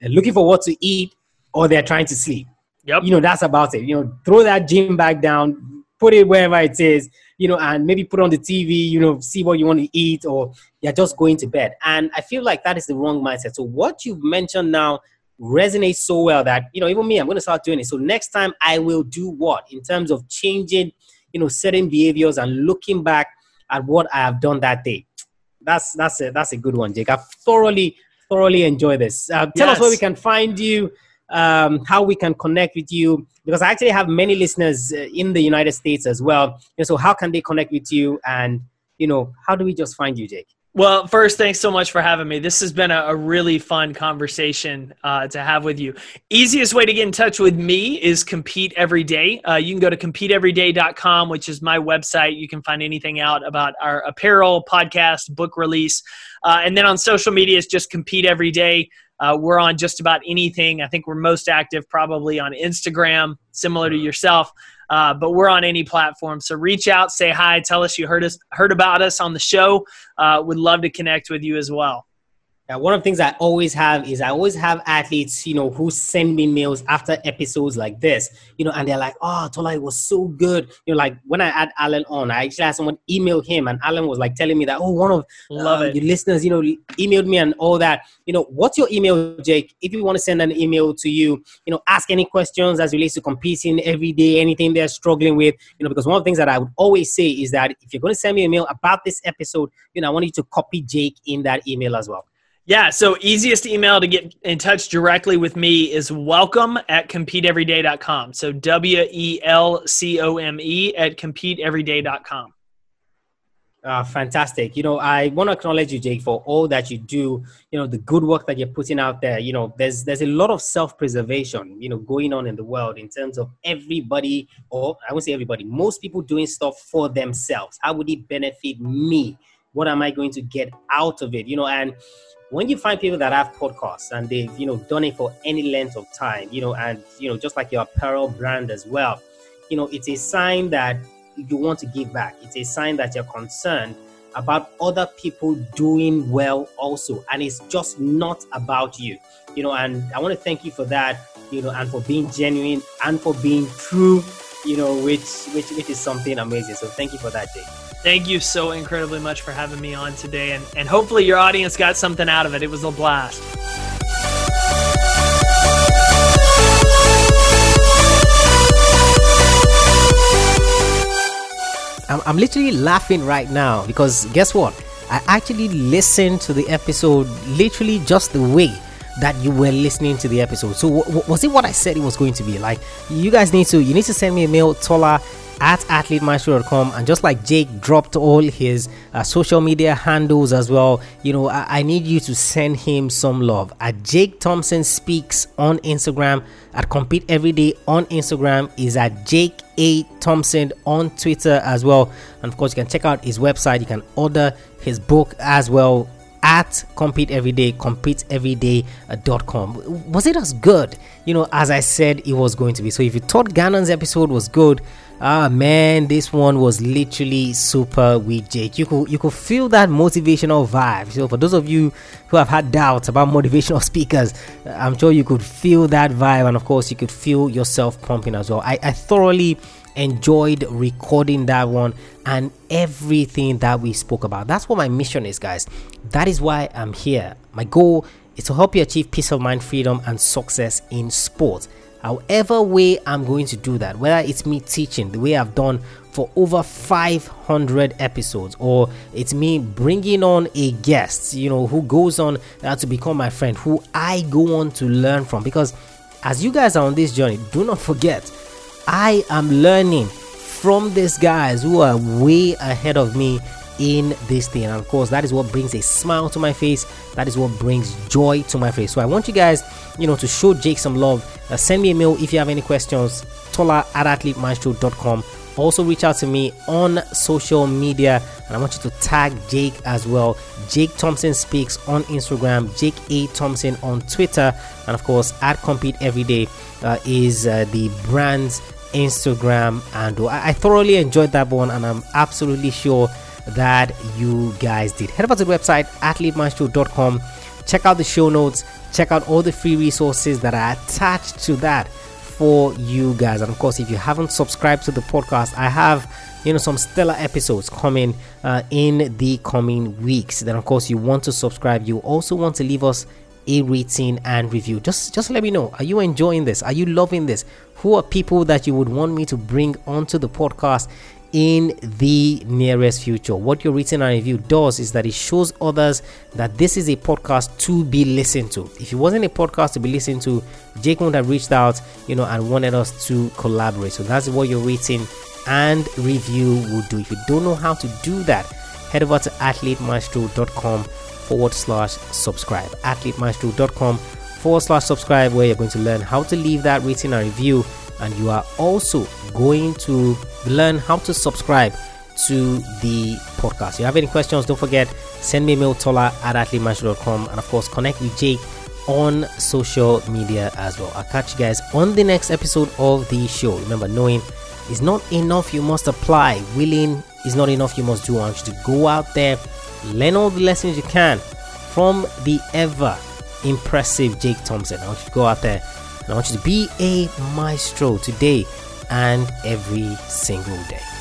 A: they're looking for what to eat, or they're trying to sleep.
B: Yep.
A: You know, that's about it. You know, throw that gym bag down, put it wherever it is, you know, and maybe put on the TV, you know, see what you want to eat, or you're just going to bed. And I feel like that is the wrong mindset. So what you've mentioned now resonates so well that, you know, even me, I'm going to start doing it. So next time I will do what in terms of changing, you know, certain behaviors and looking back at what I have done that day. That's that's a that's a good one, Jake. I've thoroughly thoroughly enjoyed this. Uh, tell yes. us where we can find you, um, how we can connect with you, because I actually have many listeners uh, in the United States as well. And so, how can they connect with you? And you know, how do we just find you, Jake?
B: Well, first, thanks so much for having me. This has been a, a really fun conversation uh, to have with you. Easiest way to get in touch with me is Compete Every Day. Uh, you can go to competeeveryday.com, which is my website. You can find anything out about our apparel, podcast, book release. Uh, and then on social media, it's just Compete Every Day. Uh, we're on just about anything. I think we're most active probably on Instagram, similar to yourself. Uh, but we're on any platform. So reach out, say hi, tell us you heard us, heard about us on the show. Uh, would love to connect with you as well.
A: Yeah, one of the things I always have is I always have athletes, you know, who send me mails after episodes like this, you know, and they're like, "Oh, Tola, it was so good." You know, like when I had Alan on, I actually had someone email him, and Alan was like telling me that, "Oh, one of
B: love uh,
A: your listeners, you know, emailed me and all that." You know, what's your email, Jake? If you want to send an email to you, you know, ask any questions as relates to competing every day, anything they're struggling with, you know, because one of the things that I would always say is that if you're going to send me a mail about this episode, you know, I want you to copy Jake in that email as well.
B: Yeah, so easiest email to get in touch directly with me is welcome at competeeveryday.com. So W E L C O M E at competeeveryday.com.
A: Uh, fantastic. You know, I want to acknowledge you, Jake, for all that you do. You know, the good work that you're putting out there. You know, there's there's a lot of self-preservation, you know, going on in the world in terms of everybody, or I won't say everybody, most people doing stuff for themselves. How would it benefit me? What am I going to get out of it? You know, and when you find people that have podcasts and they've you know done it for any length of time you know and you know just like your apparel brand as well you know it's a sign that you want to give back. It's a sign that you're concerned about other people doing well also and it's just not about you. You know and i want to thank you for that you know and for being genuine and for being true you know which which which is something amazing. So thank you for that jake
B: Thank you so incredibly much for having me on today. And, and hopefully, your audience got something out of it. It was a blast.
A: I'm, I'm literally laughing right now because guess what? I actually listened to the episode literally just the way that you were listening to the episode. So w- was it what I said it was going to be? Like you guys need to you need to send me a mail, Tola at athletemaestro.com and just like jake dropped all his uh, social media handles as well you know I-, I, need you to send him some love. At jake thompson speaks on instagram at compete every day on instagram is at jake a. Thompson on twitter as well. And of course you can check out his website. You can order his book as well at compete everyday competeeveryday.com was it as good? You know as i said it was going to be. So if you thought Ganon's episode was good Ah man, this one was literally super with Jake. You could you could feel that motivational vibe. So for those of you who have had doubts about motivational speakers, I'm sure you could feel that vibe, and of course you could feel yourself pumping as well. I, I thoroughly enjoyed recording that one and everything that we spoke about. That's what my mission is, guys. That is why I'm here. My goal is to help you achieve peace of mind, freedom, and success in sports however way i'm going to do that whether it's me teaching the way i've done for over 500 episodes or it's me bringing on a guest you know who goes on uh, to become my friend who i go on to learn from. Because as you guys are on this journey do not forget i am learning from these guys who are way ahead of me in this thing. And of course, that is what brings a smile to my face. That is what brings joy to my face. So I want you guys, you know, to show Jake some love. Uh, send me a mail if you have any questions. Tola at athletemaestro.com. Also, reach out to me on social media, and I want you to tag Jake as well. Jake Thompson Speaks on Instagram, Jake A. Thompson on Twitter, and of course, at Compete Every Day uh, is uh, the brand's Instagram. And I, I thoroughly enjoyed that one, and I'm absolutely sure that you guys did. Head over to the website at athletemaestro.com check out the show notes, check out all the free resources that are attached to that for you guys. And of course, if you haven't subscribed to the podcast, I have you know some stellar episodes coming uh, in the coming weeks. Then of course, you want to subscribe. You also want to leave us a rating and review. Just just let me know. Are you enjoying this? Are you loving this? Who are people that you would want me to bring onto the podcast in the nearest future. What your written and review does is that it shows others that this is a podcast to be listened to. If it wasn't a podcast to be listened to, Jake would have reached out, you know, and wanted us to collaborate. So that's what your written and review will do. If you don't know how to do that, head over to athletemaestro.com forward slash subscribe. Athletemaestro.com forward slash subscribe, where you're going to learn how to leave that written and review and you are also going to learn how to subscribe to the podcast. If you have any questions, don't forget, send me a mail tola at athletemaestro.com and of course connect with Jake on social media as well. I'll catch you guys on the next episode of the show. Remember, knowing is not enough, you must apply. Willing is not enough, you must do. I want you to go out there, learn all the lessons you can from the ever impressive Jake Thompson. I want you to go out there and I want you to be a maestro today and every single day.